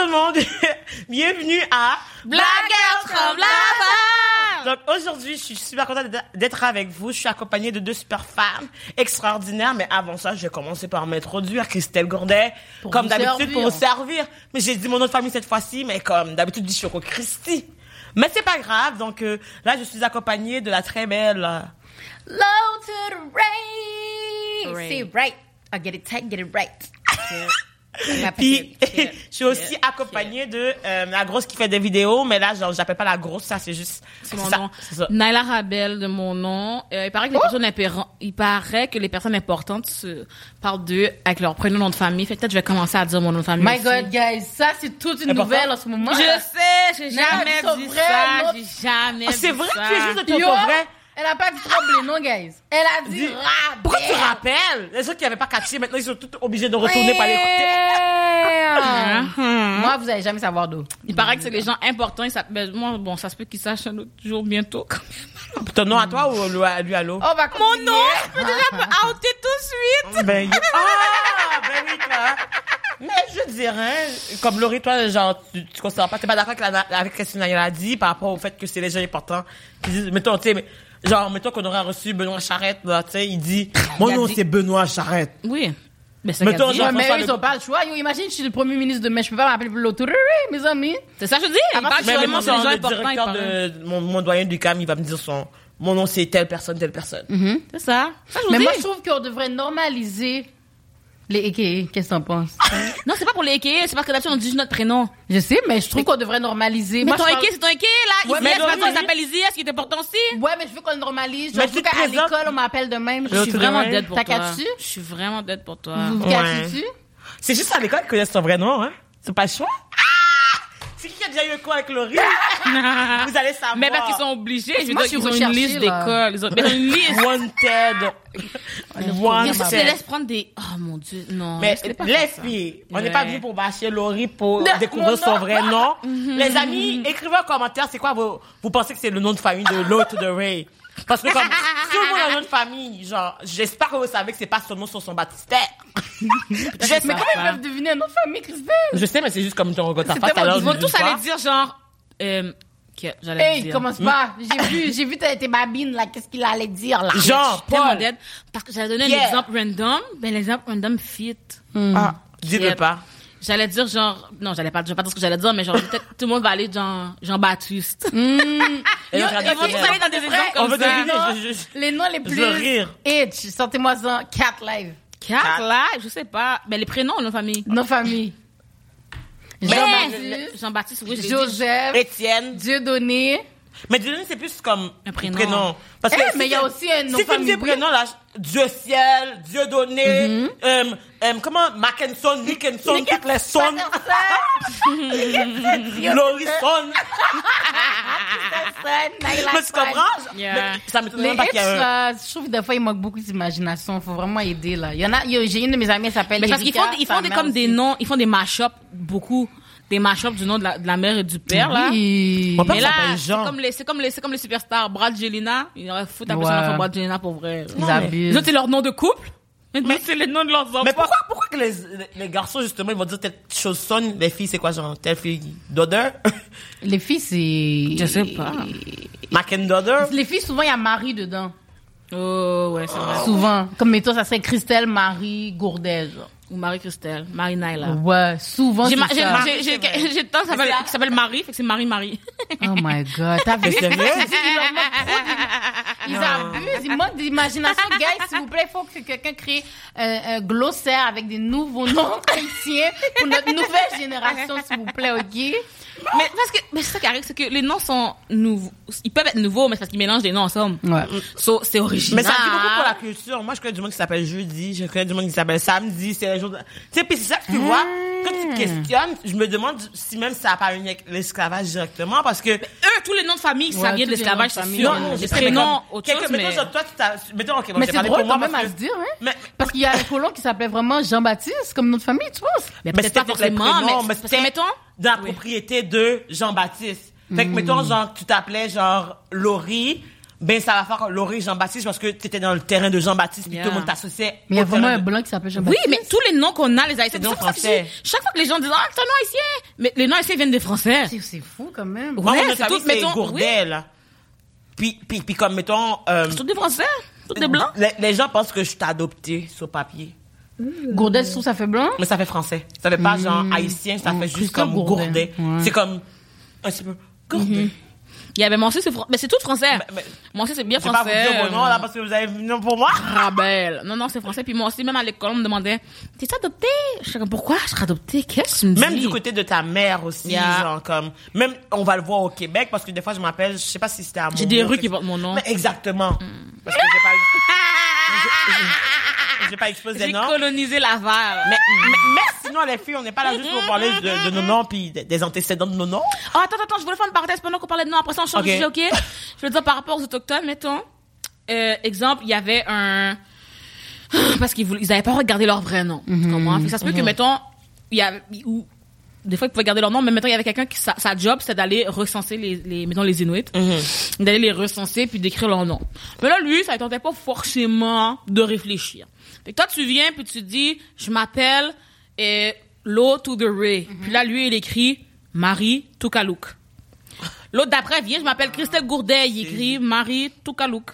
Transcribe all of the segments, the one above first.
Tout le monde, bienvenue à Black Girls from Lava! Donc aujourd'hui, je suis super contente d'être- avec vous. Je suis accompagnée de deux super femmes extraordinaires. Mais avant ça, je vais commencer par m'introduire. Christelle Gourdet, Pour comme d'habitude, pour vous servir. Mais j'ai dit mon nom de famille cette fois-ci, mais comme d'habitude, je dis Choco Christy. Mais c'est pas grave. Donc euh, là, je suis accompagnée de la très belle... Low to the rain. C'est right. I get it tight, get it right. Puis, je suis aussi accompagnée de euh, la grosse qui fait des vidéos, mais là, genre, j'appelle pas la grosse, ça, c'est juste... C'est mon ça, nom. c'est ça. Naila Rabel de mon nom. Euh, il paraît que les personnes impéran- il paraît que les personnes importantes se parlent d'eux avec leur prénom nom de famille. Fait que peut-être je vais commencer à dire mon nom de famille. My aussi. God, guys, ça c'est toute une Important. nouvelle en ce moment. Je sais, j'ai jamais sont dit vrais, ça, non. j'ai jamais Ah, C'est dit vrai ça. que tu es juste de ton vrai? Elle a pas dit troubler, non, guys? Elle a dit rabais. Pourquoi tu rappelles? Les autres qui n'avaient pas catché, maintenant, ils sont tous obligés de retourner par l'écouter. Moi, vous allez jamais savoir d'où. Il paraît que c'est les gens importants. Ils ben, moi, bon, ça se peut qu'ils sachent un autre jour bientôt. quand même. Ton nom à toi ou lui à lui à l'autre? On va Mon nom, je peux déjà me outer tout de suite. Ben, yo- ah, ben oui, toi. Mais je dirais, comme Laurie, toi, genre, tu, tu considères pas, t'es pas d'accord avec, la, avec ce que Nayel a dit par rapport au fait que c'est les gens importants qui disent, mettons, tu sais, mais, genre, mettons qu'on aurait reçu Benoît Charette, là, tu sais, il dit, mon nom dit- c'est Benoît Charette. Oui. Mais c'est Mettons, ça. genre- mais ils Le- ont pas le choix. Yo, imagine, je suis le premier ministre de mai, je peux pas m'appeler l'autorité, mes amis. C'est ça que je dis. Il parle Mais le directeur de, mon, mon doyen du CAM, il va me dire son, mon nom c'est telle personne, telle personne. C'est ça. Ça, je vous Mais dis. moi, je trouve qu'on devrait normaliser les AKA. Qu'est-ce que t'en penses? Non, c'est pas pour les AKA, c'est parce que d'habitude on dit juste notre prénom. Je sais, mais je trouve qu'on devrait normaliser. Mais Moi, ton je AKA, parle- c'est ton AKA, là. Ouais, mais non, maintenant, il s'appelle Izzy, est-ce qu'il est important aussi? Ouais, mais je veux qu'on le normalise. Mais je tu veux te qu'à présentes- l'école, on m'appelle de même. Je suis vraiment dead pour T'as toi. catch-tu? Je suis vraiment dead pour toi. Vous vous Ouais. cachez-tu? C'est juste à l'école qu'ils connaissent son vrai nom, hein? C'est pas le choix? Qui a déjà eu un quoi avec Laurie? Vous allez savoir. Mais parce qu'ils sont obligés, je veux Moi, dire, je suis ils ont une liste d'écoles. Ils ont ils une liste. Wanted. Mais ça, tu les Wanted. laisses prendre des... Oh mon dieu, non. Mais les filles, on n'est pas venu pour bâcher Laurie pour Non, découvrir son vrai nom. Les amis, écrivez en commentaire, c'est quoi vos, vous pensez que c'est le nom de famille de l'autre de Ray? Parce que comme tout le monde nom de famille, genre, j'espère que vous savez que c'est pas son nom sur son baptistère. Mais comment ils peuvent deviner un nom de famille, Christelle? Je sais, mais c'est juste comme ton regard ta face à tellement- l'heure Ils vont tous aller dire genre... Euh, que j'allais Hey, dire. commence pas. J'ai vu, j'ai vu tes tes babines, là. Qu'est-ce qu'il allait dire, là? Genre, Paul. dead. Parce que j'allais donner Pierre. un exemple random. Ben, l'exemple random fit. Ah, dis-le Pierre. pas. J'allais dire genre... Non, j'allais pas, je vais pas dire ce que j'allais dire, mais genre, peut-être tout le monde va aller genre Jean-Baptiste. Et On ils vont tous aller dans des exemples comme ça. Les noms les plus itch. Sortez-moi ça. Cat Live. Quatre, là, je sais pas. Ben, les prénoms, nos familles. Nos familles. Mais- Jean-Baptiste. Jean-Baptiste, oui. Joseph. Étienne. Dieudonné. Mais Dieudonné, c'est plus comme Un prénom. Parce que Eh, si mais il y a tu- aussi un nom Si tu me dis prénom, là, Dieu ciel, Dieu donné, Mm-hmm. euh, euh, comment, Mackinson, Nickinson, toutes les sons, Lorison. Mais tu comprends? Yeah. Mais ça me Les même pas qu'il y a un... je trouve que des fois, il manque beaucoup d'imagination. Faut vraiment aider, là. Il y en a, il j'ai une de mes amies, elle s'appelle Mais parce qu'ils font, ils font des, comme des noms, ils font des mash-up, beaucoup. Des mash-up du nom de la, de la mère et du père, là. Oui. Mon père Mais là, c'est comme les, c'est comme les, c'est comme les superstars. Brad Jelena, il aurait foutu appeler son enfant Brad Jelena pour vrai. Ils abusent. c'est leur nom de couple. Mais c'est les noms de leurs enfants. Mais pourquoi, pourquoi que les, les garçons, justement, ils vont dire telle chose sonne, les filles, c'est quoi, genre, telle fille d'odeur? Les filles, c'est... Je sais pas. Macken d'odeur? Les filles, souvent, il y a Marie dedans. Oh, ouais, c'est vrai. Souvent. Comme, mettons, ça serait Christelle, Marie, Gourdet, genre. Ou Marie-Christelle, Marie-Naila. Ouais, souvent, J'ai, ma- c'est j'ai, ça. j'ai, j'ai, j'ai, tant, ça s'appelle, qui s'appelle Marie, fait que c'est Marie-Marie. Oh my God, t'as vu? Ils Ils abusent, ils manquent d'imagination. Guys, s'il vous plaît, il faut que quelqu'un crée un, un glossaire avec des nouveaux noms haïtiens pour notre nouvelle génération, s'il vous plaît, OK? Mais parce que, mais c'est ça qui arrive, c'est que les noms sont nouveaux. Ils peuvent être nouveaux, mais c'est parce qu'ils mélangent des noms ensemble. Ouais. So, c'est original. Mais ça dit beaucoup pour la culture. Moi, je connais du monde qui s'appelle jeudi, je connais du monde qui s'appelle samedi, c'est les jours de... Tu sais, puis c'est ça que tu vois, quand tu te questionnes, je me demande si même ça n'a pas un lien avec l'esclavage directement, parce que... Eux, tous les noms de famille, ça Ouais, vient de l'esclavage, c'est de sûr. Non, non, les prénoms, autre chose, mais... toi, tu t'as... Mettons, ok, bon, Mais c'est drôle pour moi quand même parce à que- se dire, hein? Mais, Parce qu'il y a un colon qui s'appelait vraiment Jean-Baptiste, comme notre famille, tu penses? Mais peut-être pas forcément, mais mettons, dans la Oui. propriété de Jean-Baptiste. Fait que, mettons, genre, tu t'appelais, genre, Laurie, ben ça va faire Laurie Jean-Baptiste parce que t'étais dans le terrain de Jean-Baptiste puis Yeah. tout le monde t'associait. Mais il y a vraiment un de- blanc qui s'appelle Oui, Jean-Baptiste. mais tous les noms qu'on a, les haïtiens, chaque français. Chaque fois que les gens disent, ah, c'est un nom haïtien. Mais les noms haïtiens viennent des français. C'est- C'est fou quand même. Moi, Ouais, mon c'est tout, c'est mettons, Gourdet, là. Puis, puis, puis comme, mettons... euh, C'est tous des français. Tous des blancs. les, les gens pensent que je suis adoptée sur papier. Gourdet, je trouve ça fait blanc? Mais ça fait français. Ça fait pas genre haïtien, ça fait juste Christophe comme Gourdet. Gourdet. Ouais. C'est comme un petit peu Gourdet. Il y avait mon aussi, c'est fran- mais c'est tout français. Mais- mais- Mon aussi, c'est bien Je vais pas français. vous dire noms là parce que vous avez nom pour moi. Rabel. Non, non, c'est français. Puis moi aussi, même à l'école, on me demandait, t'es adopté? Je suis comme, pourquoi? Je serais adoptée? Qu'est-ce que tu me dis? Même du côté de ta mère aussi, Yeah. genre comme même on va le voir au Québec parce que des fois je m'appelle, je sais pas si c'était à J'ai Montréal des rues qui portent mon nom. Mais exactement. Parce que j'ai pas j'ai pas exposé J'ai des noms. colonisé Laval. Mais, mais, mais sinon les filles, on n'est pas là juste pour parler de, de nos noms puis de- des antécédents de nos noms. Oh, attends, attends, je voulais faire une parenthèse pendant qu'on parlait de noms. Après ça, on change Ok. de sujet, ok? Je veux dire, par rapport aux Autochtones, mettons, euh, exemple, il y avait un... Parce qu'ils voulaient, ils avaient pas regardé leur vrai nom. Comprends? Fait que ça se peut que, mettons, il y avait... Ou, des fois, ils pouvaient garder leur nom, mais mettons, il y avait quelqu'un qui, sa, sa job, c'était d'aller recenser les, les, mettons, les Inuits. D'aller les recenser puis d'écrire leur nom. Mais là, lui, ça ne tentait pas forcément de réfléchir. Fait que toi, tu viens puis tu dis, je m'appelle, euh, Lo to the Ray. Puis là, lui, il écrit Marie Toukalouk. L'autre d'après vient, je m'appelle Christelle Gourdet, il écrit Marie Toukalouk.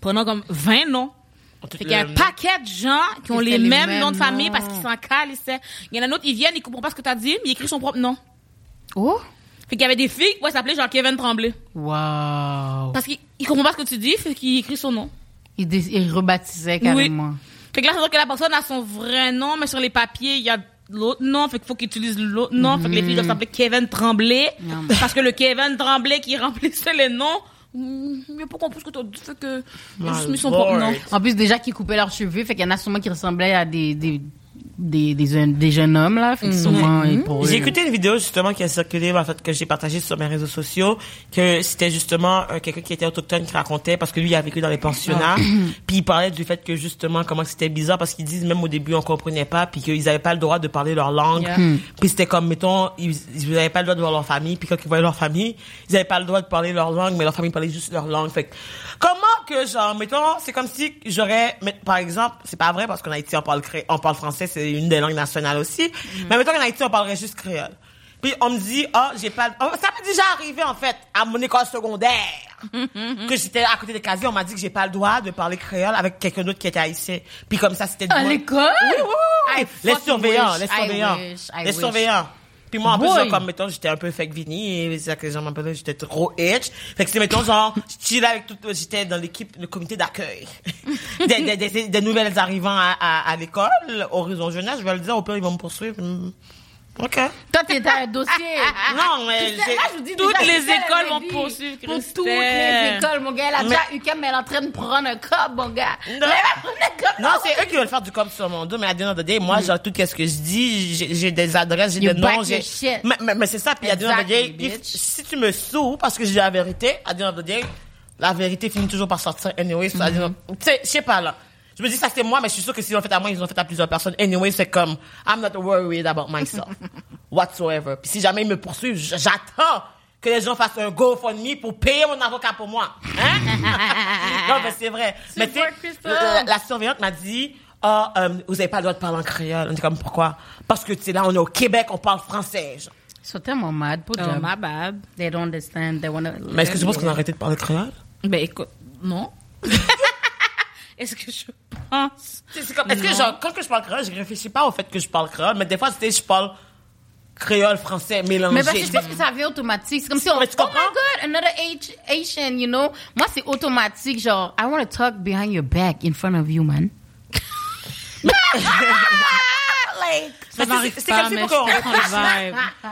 Pendant comme 20 noms. Fait qu'il y a un paquet de gens qui ont les mêmes mêmes noms de famille parce qu'ils s'en calent. ils savent. Il y en a un autre, ils viennent, ils comprennent pas ce que t'as dit, mais il écrit son propre nom. Oh. Fait qu'il y avait des filles qui pouvaient s'appeler genre Kevin Tremblay. Wow. Parce qu'il il comprend pas ce que tu dis, fait qu'il écrit son nom. Il, dé- il rebaptisait carrément. Fait que là, c'est sûr que la personne a son vrai nom, mais sur les papiers, il y a l'autre nom. Fait qu'il faut qu'il utilise l'autre nom. Fait que les filles doivent s'appeler Kevin Tremblay. Non. Parce que le Kevin Tremblay qui remplissait les noms, hmm, il a pas compris ce que t'as dit. Fait que, il a juste mis son propre nom. En plus, déjà qu'ils coupaient leurs cheveux, fait qu'il y en a sûrement qui ressemblaient à des, des, des, des, jeunes- des jeunes hommes, là. Fait que sûrement, ils pourraient- J'ai écouté une vidéo justement qui a circulé, en fait, que j'ai partagée sur mes réseaux sociaux, que c'était justement euh, quelqu'un qui était autochtone qui racontait, parce que lui, il a vécu dans les pensionnats, puis il parlait du fait que justement, comment c'était bizarre, parce qu'ils disent même au début, on comprenait pas, puis qu'ils avaient pas le droit de parler leur langue, Yeah. Hmm. puis c'était comme, mettons, ils, ils avaient pas le droit de voir leur famille, puis quand ils voyaient leur famille, ils avaient pas le droit de parler leur langue, mais leur famille parlait juste leur langue. Fait que, comment que, genre, mettons, c'est comme si j'aurais, par exemple, c'est pas vrai, parce qu'en Haïti, on parle, cré- on parle français, c'est une des langues nationales aussi, Hmm. mais mettons qu'en Haïti, on parlerait juste créole. Puis on me dit, ah, j'ai pas, oh, ça m'est déjà arrivé, en fait, à mon école secondaire, que j'étais à côté des casiers, on m'a dit que j'ai pas le droit de parler créole avec quelqu'un d'autre qui était haïtien. Puis comme ça, c'était À l'école? Oui, oui, Les surveillants, wish, les I surveillants. wish, I les wish. surveillants. Puis moi, en plus, genre, comme, mettons, j'étais un peu fake Vinny, et c'est ça que les gens m'appelaient, j'étais trop itch. Fait que c'est, mettons, genre, chillais avec tout, j'étais dans l'équipe, le comité d'accueil. des, des, des, des nouvelles arrivant à, à, à l'école, Horizon Jeunesse, je vais le dire, au pire, ils vont me poursuivre. OK. Toi, t'étais un dossier. Non, mais Christelle, j'ai- là, je vous dis toutes déjà, les écoles vont poursuivre Pour toutes les écoles, mon gars. Elle a Mais- déjà UQAM, elle est en train de prendre un cop, mon gars. Non. Elle va prendre un cop. Non, c'est eux qui veulent faire du cop sur mon dos, mais à the day, moi, genre, tout ce que je dis, j'ai- des adresses, j'ai You des noms, j'ai... Mais, mais, mais c'est ça, puis à bitch. si tu me sous parce que j'ai la vérité, à day, la vérité finit toujours par sortir anyway. Mm-hmm. Tu sais, je sais pas, là. Je me dis, ça c'est moi, mais je suis sûr que s'ils l'ont fait à moi, ils l'ont fait à plusieurs personnes. Anyway, c'est comme, I'm not worried about myself. whatsoever. Puis si jamais ils me poursuivent, j'attends que les gens fassent un GoFundMe pour payer mon avocat pour moi. Hein? non, mais c'est vrai. Mais tu la, la surveillante m'a dit, ah, euh, vous avez pas le droit de parler en créole. On dit comme, pourquoi? Parce que, tu sais, là, on est au Québec, on parle français. genre. Ils sont tellement mad pour Oh, job. my bad. They don't understand. They wanna. Mais est-ce que tu penses qu'on a arrêté de parler créole? Ben, écoute, non. Est-ce que je pense? C'est Est-ce que, genre, quand que je parle créole, je réfléchis pas au fait que je parle créole, mais des fois, sais, je parle créole, français, mélangé. Mais parce que je pense que ça vient automatique. C'est comme si on. Oh my god, another Asian, you know? Moi, c'est automatique. Genre, I want to talk behind your back in front of you, man. like. C'est- c'est comme mais faut qu'on réfléchisse.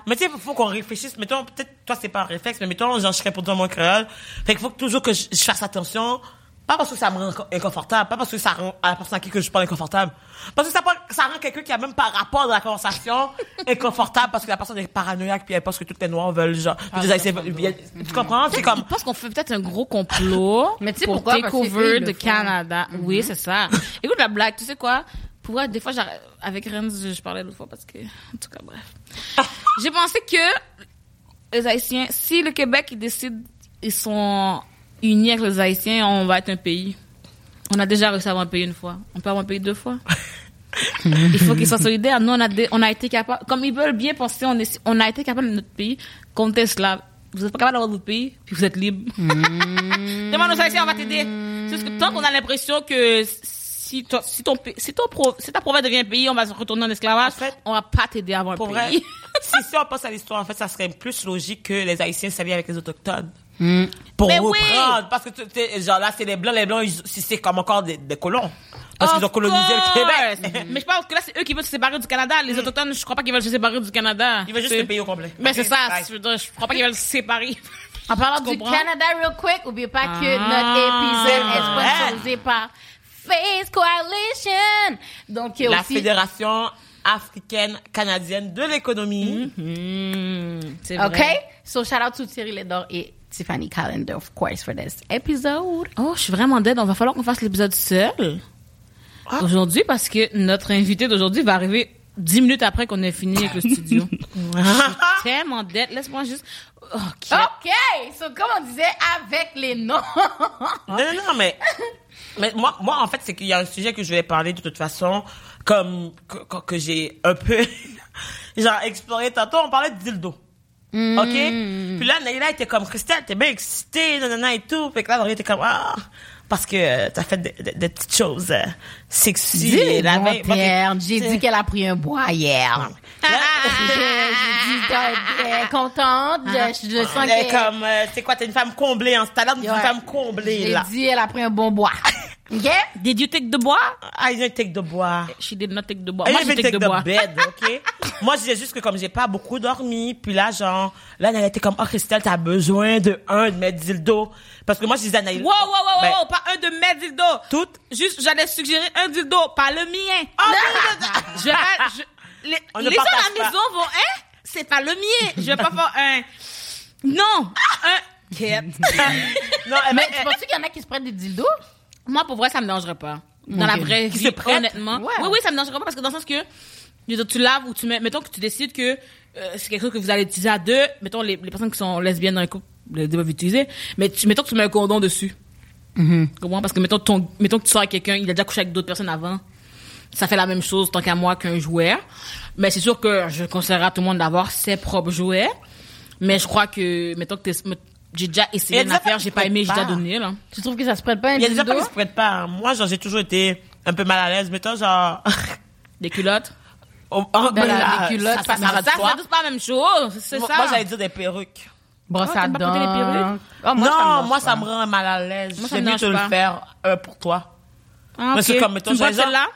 Mais tu sais, faut qu'on réfléchisse. Mettons, peut-être, toi, c'est pas un réflexe, mais mettons, genre, je serais pour dire mon créole. Fait qu'il faut que toujours que je, je fasse attention. Pas parce que ça me rend inco- inconfortable, pas parce que ça rend à la personne à qui que je parle inconfortable. Parce que ça, rend quelqu'un qui a même pas rapport dans la conversation inconfortable parce que la personne est paranoïaque puis elle pense que toutes les noirs veulent, genre, Ah, tu comprends? C'est Je comme, pense qu'on fait peut-être un gros complot Mais tu sais pour pourquoi? Takeover de. Canada. Oui, c'est ça. Écoute la blague, tu sais quoi? Pour vrai, des fois, avec Renz, je, je parlais l'autre fois parce que... En tout cas, bref. J'ai pensé que les Haïtiens, si le Québec, ils décident, ils sont... unis avec les Haïtiens, on va être un pays. On a déjà réussi à avoir un pays une fois. On peut avoir un pays deux fois. Il faut qu'ils soient solidaires. Nous, on a, des- on a été capable, comme ils veulent bien penser, on, est, on a été capable de notre pays contre esclaves. Vous êtes pas capable d'avoir votre pays, puis vous êtes libre. Demande aux Haïtiens, on va t'aider. C'est parce que tant qu'on a l'impression que si, ton- si, ton, si, ton pro- si ta province devient un pays, on va se retourner en esclavage, En fait, on va pas t'aider à avoir un vrai, pays. si, si on pense à l'histoire, en fait, ça serait plus logique que les Haïtiens s'allient avec les Autochtones. Pour Mais oui! reprendre. Parce que, genre là, c'est les Blancs, les Blancs, c'est comme encore des, des colons. Parce qu'ils ont colonisé le. Québec. Mais je pense que là, c'est eux qui veulent se séparer du Canada. Les autochtones, je crois pas qu'ils veulent se séparer du Canada. Ils veulent juste C'est- le pays au complet. Mais c'est Ok, ça. Je, je crois pas qu'ils veulent se séparer. En parlant du? Canada, real quick, oubliez pas que Ah. notre épisode C'est est sponsorisé par Face Coalition. Donc, il y a La aussi... Fédération africaine canadienne de l'économie. Hmm, c'est OK? So, shout out to Thierry Ledor et Tiffany Callender, of course, for this episode. Oh, je suis vraiment dead. On va falloir qu'on fasse l'épisode seul. Ah. Aujourd'hui, parce que notre invité d'aujourd'hui va arriver dix minutes après qu'on ait fini avec le studio. Je suis tellement dead. Laisse-moi juste... Ok. OK! So, comme on disait, avec les noms. Non, non, mais, mais moi, moi, en fait, c'est qu'il y a un sujet que je vais parler de toute façon, comme, que, que- que j'ai un peu, genre, exploré tantôt, on parlait de dildo. OK? Puis là, Naïla était comme, Christelle, t'es bien excitée, nanana et tout. Fait que là, Laurie était comme, ah, parce que euh, t'as fait des, des- des petites choses euh, et la bon terme. J'ai dit qu'elle a pris un bois hier. Là, J'ai dit est contente. Je, je sens elle est qu'elle... comme, euh, c'est quoi, t'es une femme comblée, en l'air d'une Ouais. femme comblée, J'ai là. dit elle a pris un bon bois. OK? Did you take the bois? Ah, a une take de bois. She did not take the bois. I Moi, j'ai take take the the bois. bed, ok? Moi, je disais juste que comme j'ai pas beaucoup dormi, puis là, genre, là, elle était comme, oh, Christelle, t'as besoin de un de mes dildos. Parce que moi, je disais à Naïla. Wow, wow, wow, Ben, wow, pas un de mes dildos. Toutes. Juste, j'allais suggérer un dildo, pas le mien. Oh, non, non, non. Je je- les, On les gens à la maison vont, hein? C'est pas le mien. Je vais pas faire un, non, un. Non, Mais elle- tu penses qu'il y en a qui se prennent des dildos? Moi, pour vrai, ça me dérangerait pas. Dans Ok. la vraie vie, honnêtement. Ouais. Oui, oui, ça me dérangerait pas parce que dans le sens que, tu laves ou tu mets, mettons que tu décides que euh, c'est quelque chose que vous allez utiliser à deux, mettons les, les personnes qui sont lesbiennes dans un couple le doivent utiliser, mais tu, mettons que tu mets un condom dessus. Mm-hmm. Tu comprends? Parce que mettons, ton, mettons que tu sors avec quelqu'un, il a déjà couché avec d'autres personnes avant. Ça fait la même chose tant qu'à moi qu'un jouet. Mais c'est sûr que je conseillerais à tout le monde d'avoir ses propres jouets. Mais je crois que, mettons que j'ai déjà essayé a une des affaire, affaires j'ai pas aimé, j'ai déjà donné, là. Tu trouves que ça se prête pas un il y a des affaires qui se prêtent pas. Moi, genre, j'ai toujours été un peu mal à l'aise. Mettons, genre, Des culottes? Oh, oh, Ben, là, la- des culottes, ça, ça ça, c'est pas. la même chose. C'est Moi, ça. moi, j'allais dire des perruques. Brosse Oh, à t'aimes pas porter les dents. Oh, non, dérange moi, pas. ça me rend mal à l'aise. J'ai mieux te dérange le faire euh, pour toi. Ah, Mais c'est comme, mettons, Tu me vois j'ai genre- celle-là?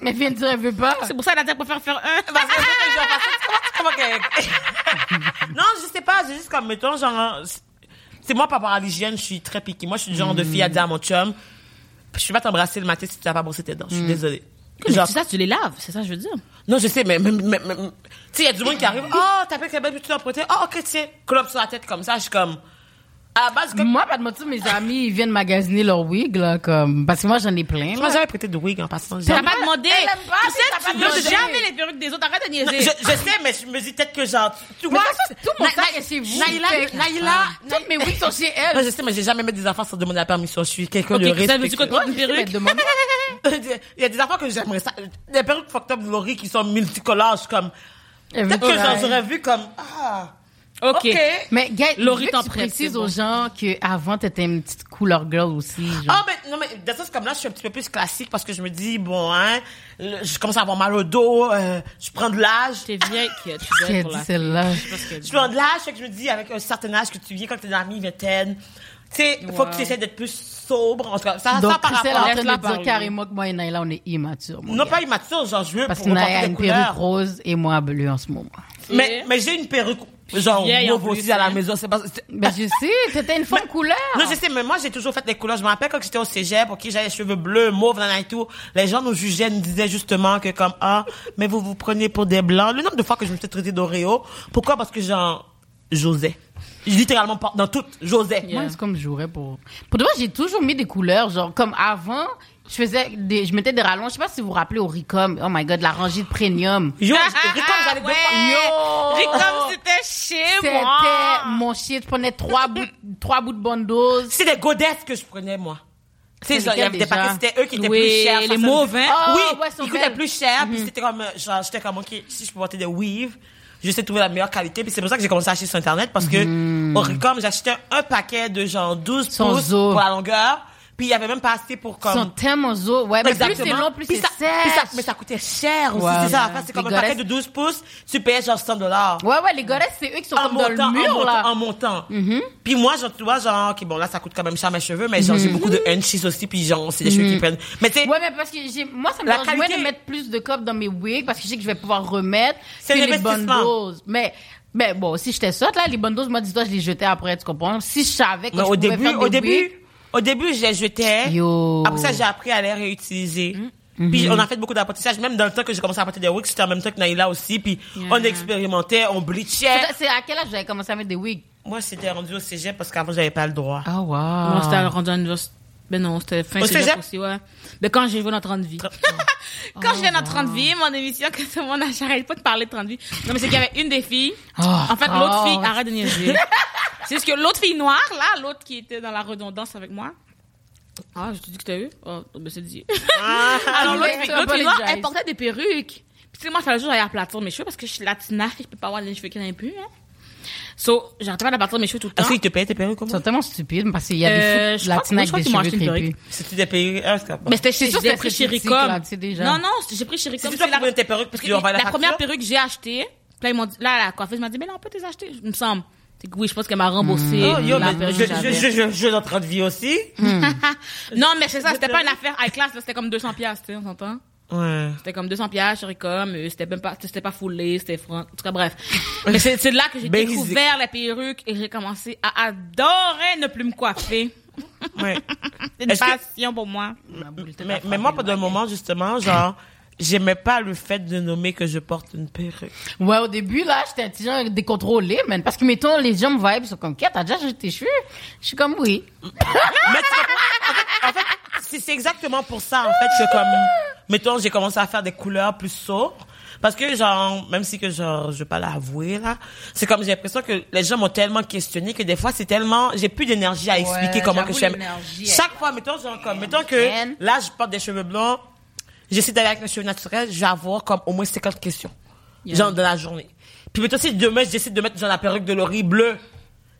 Mais viens de dire, elle veut pas. C'est pour ça qu'elle a dit qu'elle préfère faire un. Parce que non, je sais pas, c'est juste comme, mettons, genre, c'est- moi par rapport à l'hygiène, je suis très piquée. Moi, je suis du genre de fille à dire à mon chum, je vais pas t'embrasser le matin si tu n'as pas brossé tes dents. Je suis désolée. Mais Genre, c'est ça, tu les laves. C'est ça, que je veux dire. non, je sais, mais, mais, mais, mais- tu sais, il y a du monde qui arrive, oh, t'as pris ta belle tu l'as prêté, oh, ok, tiens, clope sur la tête comme ça, je suis comme, à la base, comme, Moi, pas de motif, mes amis, ils viennent magasiner leur wig, là, comme, parce que moi, j'en ai plein, je m'as jamais prêté de wig en passant. T'as Jamais. pas demandé. elle aime pas, Tu sais, tu veux jamais les perruques des autres. Arrête de je, niaiser. je sais, mais je me dis peut-être que genre, tu vois, tout mon sac est chez vous. Naïla, Naïla, Toutes mes wigs sont chez Non, elle. je sais, mais j'ai jamais mis des enfants sans demander la permission. Je suis quelqu'un de respectueux. montre une perruque? Il y a des enfants que j'aimerais ça. Des perruques fucked up de Laurie qui sont multicolores. Comme, veut peut-être que j'en aurais vu comme, ah, Ok. ok. Mais, gars, Laurie tu précises c'est aux bon. gens qu'avant, t'étais une petite couleur girl aussi. Ah, mais, non, mais, dans ce comme là, je suis un petit peu plus classique parce que je me dis, bon, hein, le- je commence à avoir mal au dos, euh, je prends de l'âge. T'es vieille, Qui a pour dit celle-là? Je prends de l'âge, fait que je me dis, avec un certain âge que tu viens quand t'es dans la mi-vingtaine, tu sais, faut Wow. que tu essaies d'être plus sobre. En tout cas, ça, Donc, ça par rapport. train Laisse-la de dire carrément que moi et Naïla, on est immatures. mon Non, gars. pas immature, genre, je veux Parce que Naïla a une couleurs. perruque rose et moi bleue en ce moment. Mais, mais j'ai une perruque, genre, mauve aussi à la hein. maison. C'est pas, Ben, je sais, t'étais une femme couleur. Non, je sais, mais moi, j'ai toujours fait des couleurs. Je me rappelle quand j'étais au cégep, ok, j'avais les cheveux bleus, nanana et tout. Les gens nous jugeaient, nous disaient justement que comme, ah, mais vous vous prenez pour des blancs. Le nombre de fois que je me suis traité d'Oreo. Pourquoi? Parce que genre, j'osais. Littéralement, dans tout, j'osais. Moi, c'est comme je jouerais pour. Pour de vrai, j'ai toujours mis des couleurs, genre, comme avant, je faisais des, je mettais des rallonges. Je sais pas si vous vous rappelez au Ricom. Oh my god, la rangée de premium. Yo, je- Ricom, deux fois. Yo! Ricom, c'était c'était chez C'était moi. mon shit. Je prenais trois bouts, trois bouts de bandos. C'est des godesses que je prenais, moi. Tu sais, il y avait des paquets, c'était eux qui étaient Oui, plus chers. les? Ah, oui, ouais, sont ils coûtaient belles. plus cher, Mhm. puis c'était comme, genre, j'étais comme, ok, si je peux porter des weaves, je sais trouver la meilleure qualité, puis c'est pour ça que j'ai commencé à acheter sur Internet, parce que, au Ricom, j'achetais un paquet de genre 12 Mhm. Son pouces zo. pour la longueur, puis il y avait même pas assez pour Ils sont comme... tellement zo. Ouais, mais plus c'est Exactement. long, plus c'est ça- ça-. Mais ça coûtait cher aussi, Ouais, c'est ça c'est comme Les un paquet de 12 pouces, tu payais genre 100 dollars. Ouais, ouais, les goddesses, c'est eux qui sont En comme dans montant, le mur, en montant, en montant. Puis moi, genre, tu vois, genre, ok, bon, là, ça coûte quand même cher mes cheveux, mais genre, j'ai beaucoup de hunchies aussi, puis genre, c'est des cheveux qui prennent. Mais tu Ouais, mais parce que j'ai, moi, ça me La dérange qualité- de mettre plus de copes dans mes wigs parce que je sais que je vais pouvoir remettre C'est les investissement. bandos. Mais, mais bon, si j'étais sotte, là, les bandos, moi, dis-toi, je les jetais après, tu comprends? Si je savais que mais je au début, au début, au début, je les jetais. Yo. Après ça, j'ai appris à les réutiliser. Puis on a fait beaucoup d'apprentissage. Même dans le temps que j'ai commencé à apporter des wigs, c'était en même temps que Naïla aussi. Puis on expérimentait, on bleachait. c'est c'est à quel âge avez commencé à mettre des wigs? Moi, c'était rendu au cégep parce qu'avant, j'avais pas le droit. Ah, wow. Moi, c'était rendu à l'université. Ben non, c'était fin Au cégep cégep? aussi, ouais. Mais quand j'ai vu notre 30 vie. quand je viens dans 30 vie, mon émission, que tout le monde a, j'arrête pas de parler de 30 vie. Non, mais c'est qu'il y avait une des filles. Ah. en fait, l'autre Ah. fille, arrête de niaiser. c'est juste que l'autre fille noire, là, l'autre qui était dans la redondance avec moi. Ah, je te dis que t'as eu? Oh, ben c'est dit. Alors, l'autre fille, tu l'autre fille noire, elle portait des perruques. Puis, tu sais, moi, il fallait toujours aller aplatir mes cheveux parce que je suis latina, je peux pas avoir les cheveux qui plus, hein. So, j'arrêtais pas d'aplatir mes cheveux tout le temps. Est-ce qu'ils te payaient tes perruques comme Ils ça? sont tellement stupides parce qu'il y a Euh, des je fous latinas avec des cheveux crépus. C'était des perruques. Ah, c'est pas Mais c'était C'est chez sûr, j'ai c'était pris chez esthétique, Ricom. là, tu sais déjà. Non, non, j'ai pris chez Ricom. C'est toi qui tes perruques parce parce qu'ils ont que la la première perruque que j'ai achetée, là, ils m'ont dit, là, la coiffeuse m'a dit, mais non, on peut les acheter, il me semble. Oui, je pense qu'elle m'a remboursé Oh, yo, la mais je, je, je, je, je, dans 30 vie aussi. Non, mais c'est ça, c'était pas une affaire high class, c'était comme 200 piastres, tu sais, on s'entend? Ouais. C'était comme 200 piastres Ricom, euh, c'était même pas, c'était pas foulé, c'était franc. En tout cas, bref. Mais c'est, c'est là que j'ai découvert les perruques et j'ai commencé à adorer ne plus me coiffer. Ouais. C'est une Est-ce que- passion pour moi. Mais, mais moi, pendant un moment, justement, genre, j'aimais pas le fait de nommer que je porte une perruque. Ouais, au début, là, j'étais un petit genre décontrôlé, man. Parce que, mettons, les gens me voient, ils sont comme, Qu'est-ce, t'as déjà jeté tes cheveux? Je suis comme, oui. Mais en fait, en fait, c'est exactement pour ça, en fait, que comme, mettons, j'ai commencé à faire des couleurs plus sobres. Parce que, genre, même si que, genre, je vais pas l'avouer, là, c'est comme, j'ai l'impression que les gens m'ont tellement questionné que des fois, c'est tellement, j'ai plus d'énergie à expliquer comment que je l'énergie, Chaque fois, mettons, genre, comme, mettons que, là, je porte des cheveux blancs, j'essaie d'aller avec mes naturels, je vais avoir comme au moins 50 questions. Genre, dans la journée. Puis, mettons, si demain, j'essaie de mettre, genre, la perruque de Laurie bleue,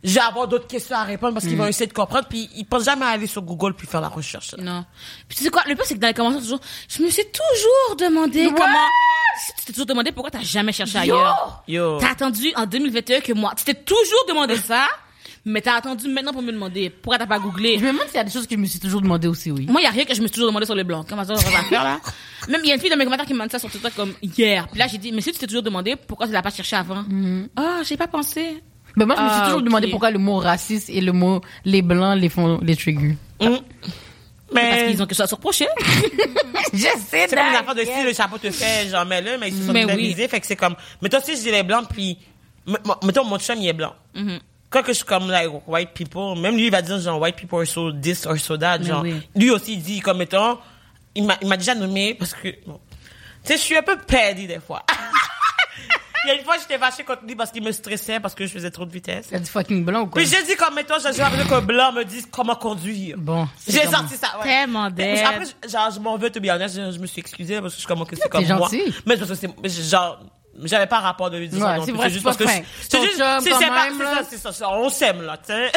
je vais avoir d'autres questions à répondre parce qu'ils Mm. vont essayer de comprendre, puis ils pensent jamais à aller sur Google puis faire la recherche. Non. Puis tu sais quoi, le pire c'est que dans les commentaires toujours, je me suis toujours demandé comment. Tu t'es toujours demandé pourquoi t'as jamais cherché ailleurs? Yo. T'as attendu en 2021 que moi. Tu t'es toujours demandé ça, mais t'as attendu maintenant pour me demander pourquoi t'as pas Je googlé. me demande s'il y a des choses que je me suis toujours demandé aussi, oui. Moi, y a rien que je me suis toujours demandé sur les blancs. Comment ça, on va faire là? Même il y a une fille dans mes commentaires qui m'a dit ça sur Twitter comme hier. Puis là, j'ai dit, mais si tu t'es toujours demandé pourquoi tu l'as pas cherché avant? Ah, j'ai pas pensé. Mais moi, je me suis Ah, toujours demandé pourquoi le mot raciste et le mot les blancs les font les trigger. Hum. Parce Mais qu'ils ont que ça à se reprocher. je sais, c'est comme une affaire de style, le chapeau te fait, genre, mets-le, mais ils se sont Mais oui. fait que c'est comme, mettons, si je dis les blancs, puis, mettons, mon chum, il est blanc. Mhm. Quand que je suis comme, like, white people, même lui, il va dire, genre, white people are so this or so that, genre. oui. Lui aussi, il dit, comme, mettons, il m'a, il m'a déjà nommé, parce que, bon. Tu sais, je suis un peu petty, des fois. il y a une fois, j'étais fâchée contre lui parce qu'il me stressait parce que je faisais trop de vitesse. Il du fucking blanc ou quoi? Puis j'ai dit, comme, mettons, j'ai besoin qu'un blanc me dise comment conduire. Bon. J'ai sorti ça, ouais. Tellement. Après, je- genre, je m'en veux, to be honest, je, je me suis excusée parce que je suis comme, que c'est comme moi. gentil. Mais parce que c'est, genre, j'avais pas rapport de lui dire Ouais, c'est juste parce que, C'est juste, c'est ça, c'est ça, ça, on s'aime, là, tu sais.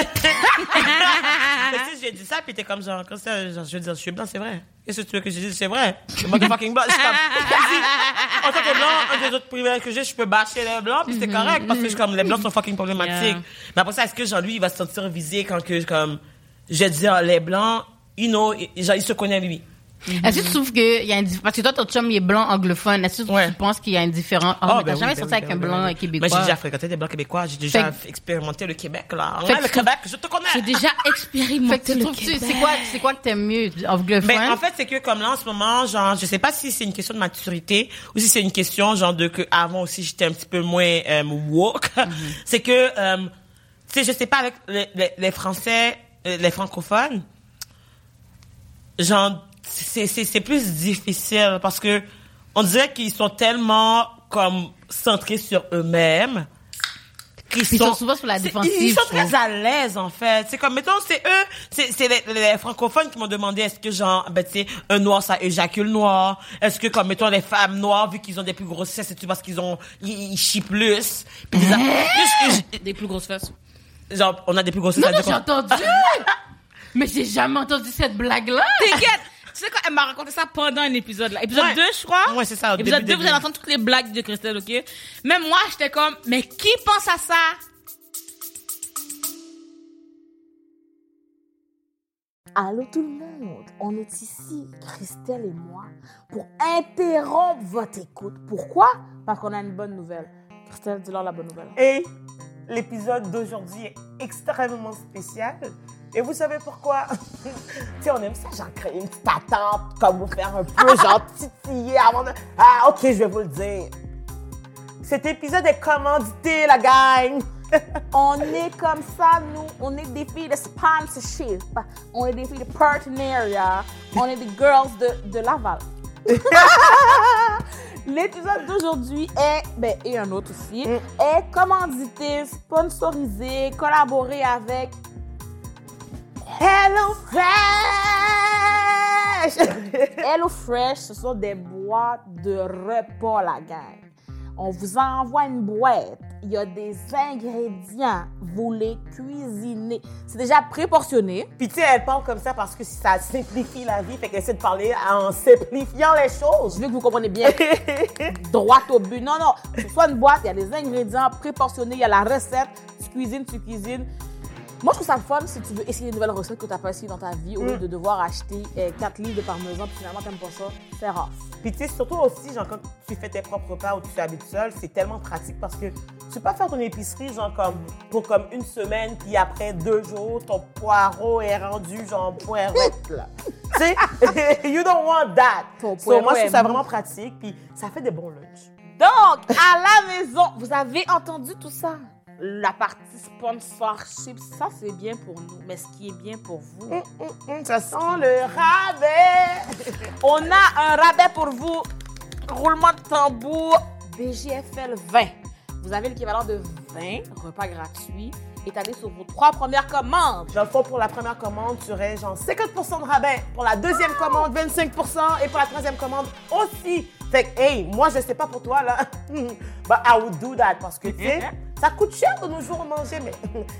J'ai dit ça, puis t'es comme, genre, comme ça, genre, je veux dire, je suis blanc, c'est vrai. Qu'est-ce que tu veux que je dise? C'est vrai. Je suis motherfucking blanc. En tant que blanc, un des autres privilèges que j'ai, je peux bâcher les blancs, puis c'est correct, parce que je comme, les blancs sont fucking problématiques. Yeah. Mais après ça, est-ce que, genre, lui, il va se sentir visé quand que, comme, je dis, les blancs, you know, genre, il se connaît lui. Est-ce que tu trouves qu'il y a dif- parce que toi ton chum il est blanc anglophone est-ce que Ouais. tu penses qu'il y a une différence oh, Ah, mais ben t'as jamais oui, ben sorti oui, avec ben un blanc ben oui. québécois Mais j'ai déjà fréquenté des blancs québécois. J'ai déjà Fait expérimenté le Québec, là. Fait que le Québec, je te connais. J'ai déjà fait que expérimenté tu le tu- Québec. c'est quoi c'est quoi que t'aimes mieux anglophone? Ben, en fait, c'est que comme là, en ce moment, genre, je sais pas si c'est une question de maturité ou si c'est une question, genre, de que avant aussi, j'étais un petit peu moins euh, woke. Mhm. c'est que, euh, tu sais, je sais pas, avec les, les, les Français, euh, les francophones, genre, c'est c'est- c'est plus difficile parce que on dirait qu'ils sont tellement, comme, centrés sur eux-mêmes qui Puis ils sont souvent sur la c'est- défensive, Ils sont très à l'aise, en fait. C'est comme, mettons, c'est eux, c'est, c'est les, les francophones qui m'ont demandé est-ce que, genre, ben, tu sais, un noir, ça éjacule noir? Est-ce que, comme, mettons, les femmes noires, vu qu'ils ont des plus grosses fesses, c'est-tu parce qu'ils ont, ils, ils chient plus? Puis Hein? plus, Des plus grosses fesses. genre, on a des plus grosses fesses. Non, non, j'ai entendu. Mais j'ai jamais entendu cette blague-là. T'inquiète! Tu sais quoi, elle m'a raconté ça pendant un épisode, là. Épisode Ouais. 2, je crois. Ouais, c'est ça, au Épisode début, 2, vous allez entendre toutes les blagues de Christelle, ok? Même moi, j'étais comme, mais qui pense à ça? Allô tout le monde, on est ici, Christelle et moi, pour interrompre votre écoute. Pourquoi? Parce qu'on a une bonne nouvelle. Christelle, dis-leur la bonne nouvelle. Et l'épisode d'aujourd'hui est extrêmement spécial. Et vous savez pourquoi? tu sais, on aime ça, genre créer une petite attente, comme vous faire un peu, genre titiller avant de... Ah, ok, je vais vous le dire. Cet épisode est commandité, la gang! On est comme ça, nous, on est des filles de sponsorship, on est des filles de partenariat, on est des girls de, de Laval. L'épisode d'aujourd'hui est, ben, et un autre aussi, est commandité, sponsorisé, collaboré avec Hello Fresh! Hello Fresh, ce sont des boîtes de repas, la gang. On vous envoie une boîte. Il y a des ingrédients. Vous les cuisinez. C'est déjà préportionné. Puis tu sais, elle parle comme ça parce que ça simplifie la vie, fait qu'elle essaie de parler en simplifiant les choses. Je veux que vous compreniez bien. Droit au but. Non, non. Soit une boîte, il y a des ingrédients préportionnés, il y a la recette. Tu cuisines, tu cuisines. Moi, je trouve ça le fun si tu veux essayer une nouvelle recette que tu n'as pas essayé dans ta vie au lieu de devoir acheter 4 livres de parmesan puis finalement, t'aimes pas ça. C'est rare. Puis tu sais, surtout aussi, genre, quand tu fais tes propres repas ou tu t'habites seul, c'est tellement pratique parce que tu peux pas faire ton épicerie, genre, comme, pour comme une semaine, puis après deux jours, ton poireau est rendu, genre, poirette, là. tu sais, you don't want that. Ton So, moi, je trouve ça vraiment pratique, puis ça fait des bons lunchs. Donc, à la maison, vous avez entendu tout ça? La partie sponsorship, ça c'est bien pour nous. Mais ce qui est bien pour vous, Hum, ça sent le rabais. on a un rabais pour vous. Roulement de tambour, BGFL 20. Vous avez l'équivalent de 20 repas gratuits étalés sur vos trois premières commandes. Dans le fond, pour la première commande, tu aurais genre 50 de rabais. Pour la deuxième commande, 25% Et pour la troisième commande aussi. Fait que, hey, moi, je sais pas pour toi, là. But I would do that parce que, tu sais, ça coûte cher de nos jours manger, mais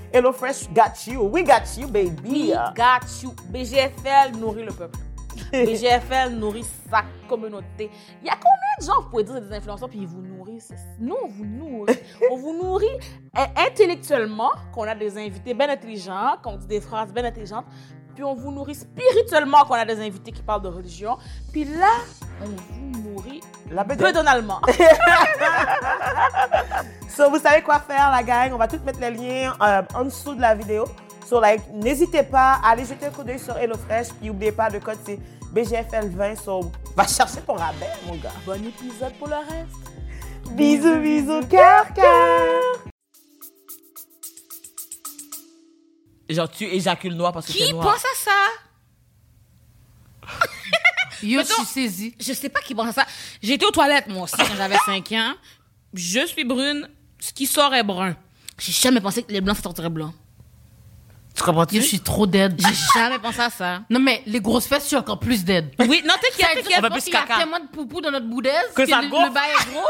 HelloFresh got you. We got you, baby. We got you. BGFL nourrit le peuple. BGFL nourrit sa communauté. Il y a combien de gens, vous pouvez dire, des influenceurs, puis ils vous nourrissent? Nous, on vous nourrit. on vous nourrit euh, intellectuellement, qu'on a des invités bien intelligents, qu'on dit des phrases bien intelligentes, puis on vous nourrit spirituellement, qu'on a des invités qui parlent de religion. Puis là, on vous nourrit La peu bedonnette. donalement. So, vous savez quoi faire, la gang? On va tout mettre les liens euh, en dessous de la vidéo. So, like, n'hésitez pas à aller jeter un coup d'œil sur HelloFresh. Puis, n'oubliez pas, le code, c'est BGFL20. So, va chercher ton rabais, mon gars. bon épisode pour le reste. Bisous, bisous, cœur, cœur. Genre, tu éjacules noir parce que Qui t'es noir. pense à ça? Yo, je suis saisie. Je sais pas qui pense à ça. Été aux toilettes, moi aussi, quand j'avais 5 ans. Je suis brune. Ce qui sort est brun. J'ai jamais pensé que les blancs, ça sortirait blanc. Tu comprends-tu? Yo, je suis trop dead. J'ai jamais pensé à ça. Non, mais les grosses fesses, je suis encore plus dead. Oui, non, t'inquiète, t'inquiète. va parce plus qu'il y a caca. tellement de poupou dans notre boudaise Que ça le, gonfle. le bail est gros.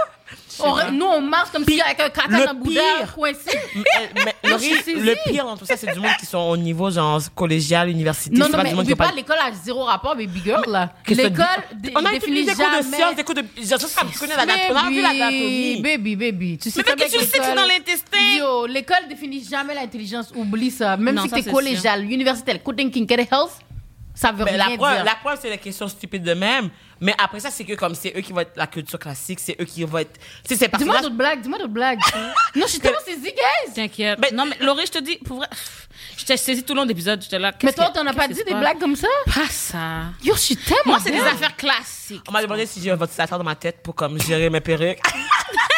On nous, on marche comme si avec un caca le dans le pire. coincé. Mais, mais Laurie, le pire dans tout ça, c'est du monde qui sont au niveau genre collégial, université. Non, non, pas mais oublie pas, pas... l'école a zéro rapport, baby girl, là. Que L'école tu On a définit étudié des cours de jamais... sciences, des cours de... Je sais pas, tu connais l'anatomie. On a vu l'anatomie. Baby, baby. Tu sais Mais bien tu sais que c'est l'école- dans l'intestin? Yo, l'école définit jamais l'intelligence. Oublie ça. Même si t'es collégial, universitaire, get health, ça veut Mais rien la preuve, dire. la preuve, c'est les questions stupides de même. Mais après ça, c'est que comme c'est eux qui vont être la culture classique, c'est eux qui vont être... Tu sais, c'est Dis-moi d'autres blagues, dis-moi d'autres blagues. non, je suis tellement saisie, guys. T'inquiète. Mais- non, mais Laurie, je te dis, pour vrai, je t'ai saisi tout le long de l'épisode. J'étais là. Mais toi, t'en as pas dit des blagues comme ça? Pas ça. Yo, je suis tellement Moi, c'est des affaires classiques. On m'a demandé si j'ai un ventilateur dans ma tête pour comme gérer mes perruques.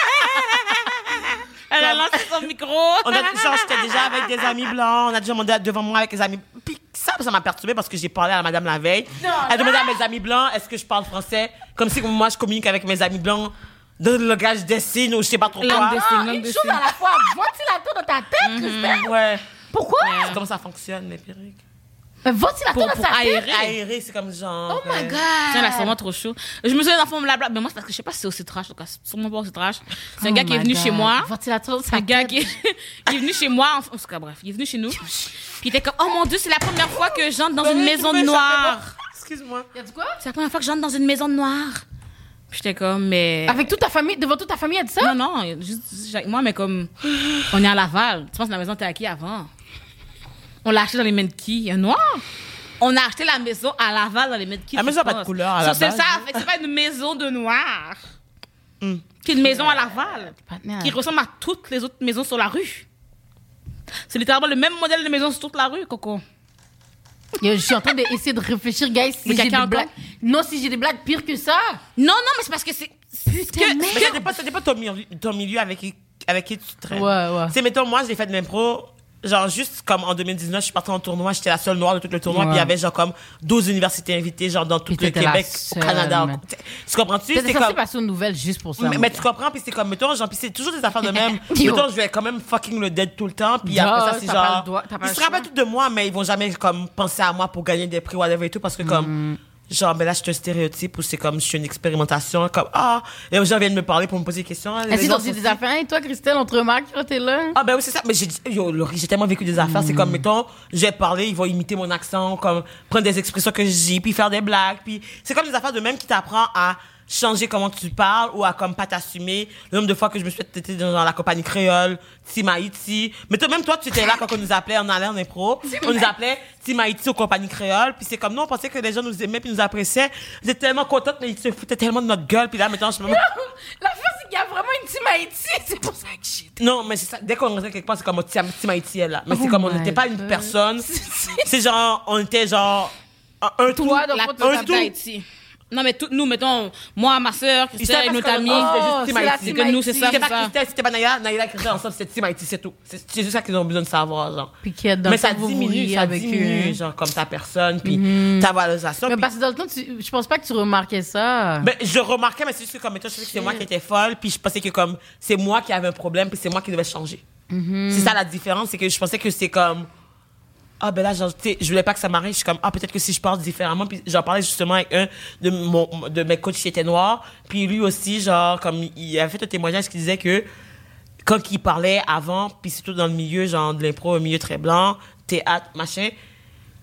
Elle a lancé son micro. On a, genre, j'étais déjà avec des amis blancs. On a déjà demandé devant moi avec les amis. Puis ça, ça m'a perturbé parce que j'ai parlé à la madame la veille. Elle a demandé à mes amis blancs est-ce que je parle français? Comme si moi, je communique avec mes amis blancs dans le langage des signes ou je sais pas trop Langue quoi. des Ah, signes, langue une de chose signes. à la fois. Ventilateur dans ta tête, Christelle. Ouais. Pourquoi? C'est comment ça fonctionne, les perruques. Un ventilateur Pour- pour tête. aérer. Aéré, c'est comme genre. Oh my euh, god. Tiens, là, c'est vraiment trop chaud. Je me souviens d'un fond blabla, mais moi, c'est parce que je sais pas si c'est aussi trash, en tout cas, c'est sûrement pas aussi trash. C'est un Oh gars qui est my venu God. chez moi. Ventilateur C'est un gars qui est, qui est venu chez moi, en, tout cas, bref, il est venu chez nous. Puis il était comme, oh mon dieu, c'est la première fois que j'entre dans une maison noire. Excuse-moi. Y a du quoi? C'est la première fois que j'entre dans une maison noire. Puis j'étais comme, mais. Avec toute ta famille, devant toute ta famille, elle dit ça? Non, non, juste, juste avec moi, mais comme, on est à Laval. Tu penses que la maison était à qui avant? On l'a acheté dans les Medkey, un noir. On a acheté la maison à Laval dans les Medkey. La maison a pas de couleur à So, la C'est ça, c'est pas une maison de noir. C'est une maison à Laval. Qui ressemble à toutes les autres maisons sur la rue. C'est littéralement le même modèle de maison sur toute la rue, Coco. Je suis en train d'essayer de réfléchir, guys, si Mais j'ai des blagues. Non, si j'ai des blagues pires que ça. Non, non, mais c'est parce que c'est. Putain. Mais ça dépend, ça dépend de ton milieu, ton milieu avec, qui- avec qui tu traînes. Ouais, ouais. C'est, mettons, moi, j'ai fait de l'impro. Genre, juste comme en 2019, je suis partie en tournoi, j'étais la seule noire de tout le tournoi, Ouais. puis il y avait genre comme 12 universités invitées, genre dans tout Puis le Québec, au Canada. Tu tu comprends-tu? C'est comme. passer aux nouvelles juste pour ça. Mais, tu comprends, puis c'est comme, mettons, genre, puis c'est toujours des affaires de même. Mettons, je vais quand même fucking le dead tout le temps, puis après ça, c'est pas genre. le droit- t'as pas ils se rappellent tout de moi, mais ils vont jamais, comme, penser à moi pour gagner des prix, whatever et tout, parce que, comme, Mm. Genre, ben là, je suis un stéréotype ou c'est comme, je suis une expérimentation, comme, ah, et les gens viennent me parler pour me poser des questions. les Est-ce sont des affaires? Et toi, Christelle, on te remarque quand t'es là? ah ben oui, c'est ça. Mais j'ai dit- yo, Laurie, j'ai tellement vécu des affaires. C'est Mm. comme, mettons, je vais parler, ils vont imiter mon accent, comme prendre des expressions que je dis, puis faire des blagues. Puis c'est comme des affaires de même qui t'apprend à changer comment tu parles ou à comme pas t'assumer. Le nombre de fois que je me suis fait têter dans la compagnie créole, Team Haïti. Mais toi, même toi, tu étais là quand on nous appelait, on allait en impro. On nous appelait Team Haïti aux compagnies créole. Puis c'est comme, nous, on pensait que les gens nous aimaient puis nous appréciaient. J'étais tellement contente, mais ils se foutaient tellement de notre gueule. Puis là, maintenant, je me L'affaire, c'est qu'il y a vraiment une team Haïti. C'est pour ça que j'ai. Non, mais c'est ça. Dès qu'on rentrait quelque part, c'est comme Team Team Haïti est là. Mais Oh c'est comme on n'était pas une personne. C'est genre, on était genre un, un tout. Toi, donc, La un tout. Non, mais tout, nous, mettons, moi, ma soeur, Christelle, notre amie. Oh, juste Oh, c'est Haïti. team que nous, c'est ça. C'était c'est pas Christelle, c'était pas Naya, Naya et Christelle ensemble, c'était Team Haïti, c'est tout. C'est c'est juste ça qu'ils ont besoin de savoir, genre. Puis qu'il y a dans Mais ça diminue, ça diminue, genre, comme ta personne, puis ta valorisation. Mais puis- parce que dans le temps, tu- je pense pas que tu remarquais ça. Ben, je remarquais, mais c'est juste que comme je savais que c'est moi qui étais folle, puis je pensais que comme c'est moi qui avais un problème, puis c'est moi qui devais changer. C'est ça la différence, c'est que je pensais que c'est comme ah ben là genre je voulais pas que ça m'arrive, je suis comme ah peut-être que si je parle différemment, puis j'en parlais justement avec un de mon de mes coachs qui était noir, puis lui aussi genre comme il avait fait un témoignage qui disait que quand il parlait avant, puis surtout dans le milieu genre de l'impro, un milieu très blanc, théâtre, machin,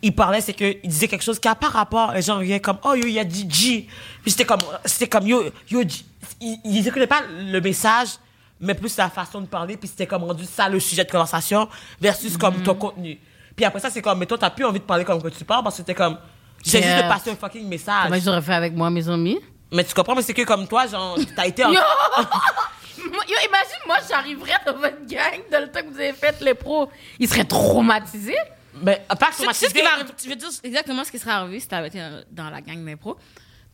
il parlait, c'est que il disait quelque chose qui a pas rapport. Les gens riaient comme, oh, yo, il y a dit G. Puis c'était comme, c'était comme, yo, yo, G. Il, il écoutait pas le message, mais plus la façon de parler, puis c'était comme rendu ça le sujet de conversation versus comme ton contenu. Puis après ça, c'est comme, mais toi, t'as plus envie de parler comme que tu parles parce que c'était comme, j'ai juste de passer un fucking message. Comment j'aurais fait avec moi, mes amis? Mais tu comprends, mais c'est que comme toi, genre, t'as été en. Yo! Moi- Yo, imagine, moi, j'arriverais dans votre gang, dans le temps que vous avez fait les pros. Ils seraient traumatisés. Mais pas que Tu sais ce qui va arriver- tu veux dire exactement ce qui serait arrivé si t'avais été dans- la gang d'impro.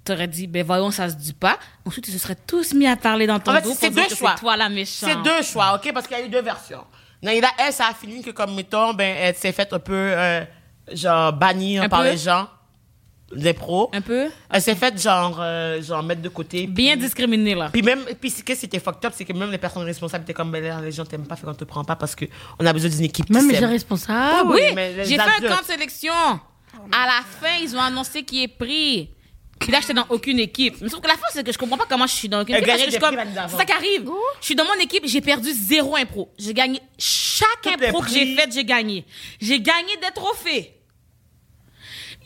T'aurais dit, ben voyons, ça se dit pas. Ensuite, ils se seraient tous mis à parler dans ton En fait, dos c'est deux que choix. c'est toi la méchante. C'est deux choix, OK? Parce qu'il y a eu deux versions. Naïla, elle, ça a fini que, comme, mettons, ben, elle s'est faite un peu, euh, genre, bannir Un par peu? les gens, des pros. Un peu? Elle s'est faite, genre, euh, genre, mettre de côté. bien puis- discriminé, là. Puis même, puis ce qui était fucked up, c'est que même les personnes responsables étaient comme, ben là, les gens t'aiment pas, fait qu'on te prend pas parce que on a besoin d'une équipe qui Même les s'aime. gens responsables. oui, oui, mais les j'ai fait un adultes. camp de sélection. À la fin, ils ont annoncé qui est pris. Puis là, j'étais dans aucune équipe. Mais sauf que la fin, c'est que je comprends pas comment je suis dans aucune équipe. Parce que je suis comme, c'est ça qui arrive. Je suis dans mon équipe, j'ai perdu zéro impro. J'ai gagné chaque impro que j'ai faite, j'ai gagné. J'ai gagné des trophées.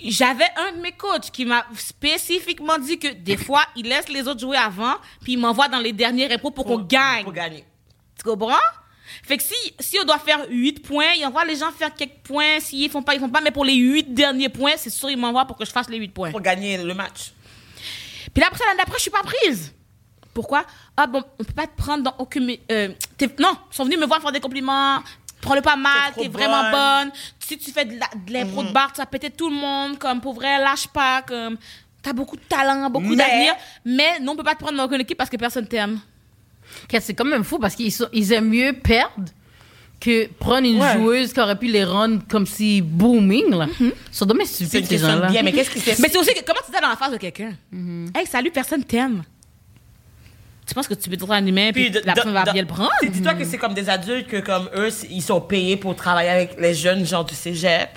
J'avais un de mes coachs qui m'a spécifiquement dit que des fois, il laisse les autres jouer avant, puis il m'envoie dans les derniers impros pour qu'on gagne. Pour gagner. Tu comprends? Fait que si, si on doit faire 8 points, il envoie les gens faire quelques points. S'ils font pas, ils font pas. Mais pour les 8 derniers points, c'est sûr, il m'envoie pour que je fasse les 8 points. Pour gagner le match. Puis après l'année d'après, je suis pas prise. Pourquoi? Ah bon, on peut pas te prendre dans aucune. Euh, non, ils sont venus me voir faire des compliments. Prends-le pas mal, T'es vraiment bonne. bonne. Si tu fais de la- de l'impro de bar, tu vas péter tout le monde. Comme pour vrai, lâche pas. Comme t'as beaucoup de talent, beaucoup Mais- d'avenir. Mais non, on peut pas te prendre dans aucune équipe parce que personne t'aime. C'est quand même fou parce qu'ils sont- ils aiment mieux perdre que prendre une Ouais. joueuse qui aurait pu les rendre comme si booming. Là. Ils sont dommage C'est stupides, une ces question de gens-là. bien, mais qu'est-ce qui s'est Mais c'est aussi que, comment tu dis dans la face de quelqu'un? Hey, salut, personne t'aime. tu penses que tu peux être un humain puis, de- la de- personne va de- bien le prendre? C'est- Dis-toi que c'est comme des adultes que, comme eux, c'est- ils sont payés pour travailler avec les jeunes, genre du cégep.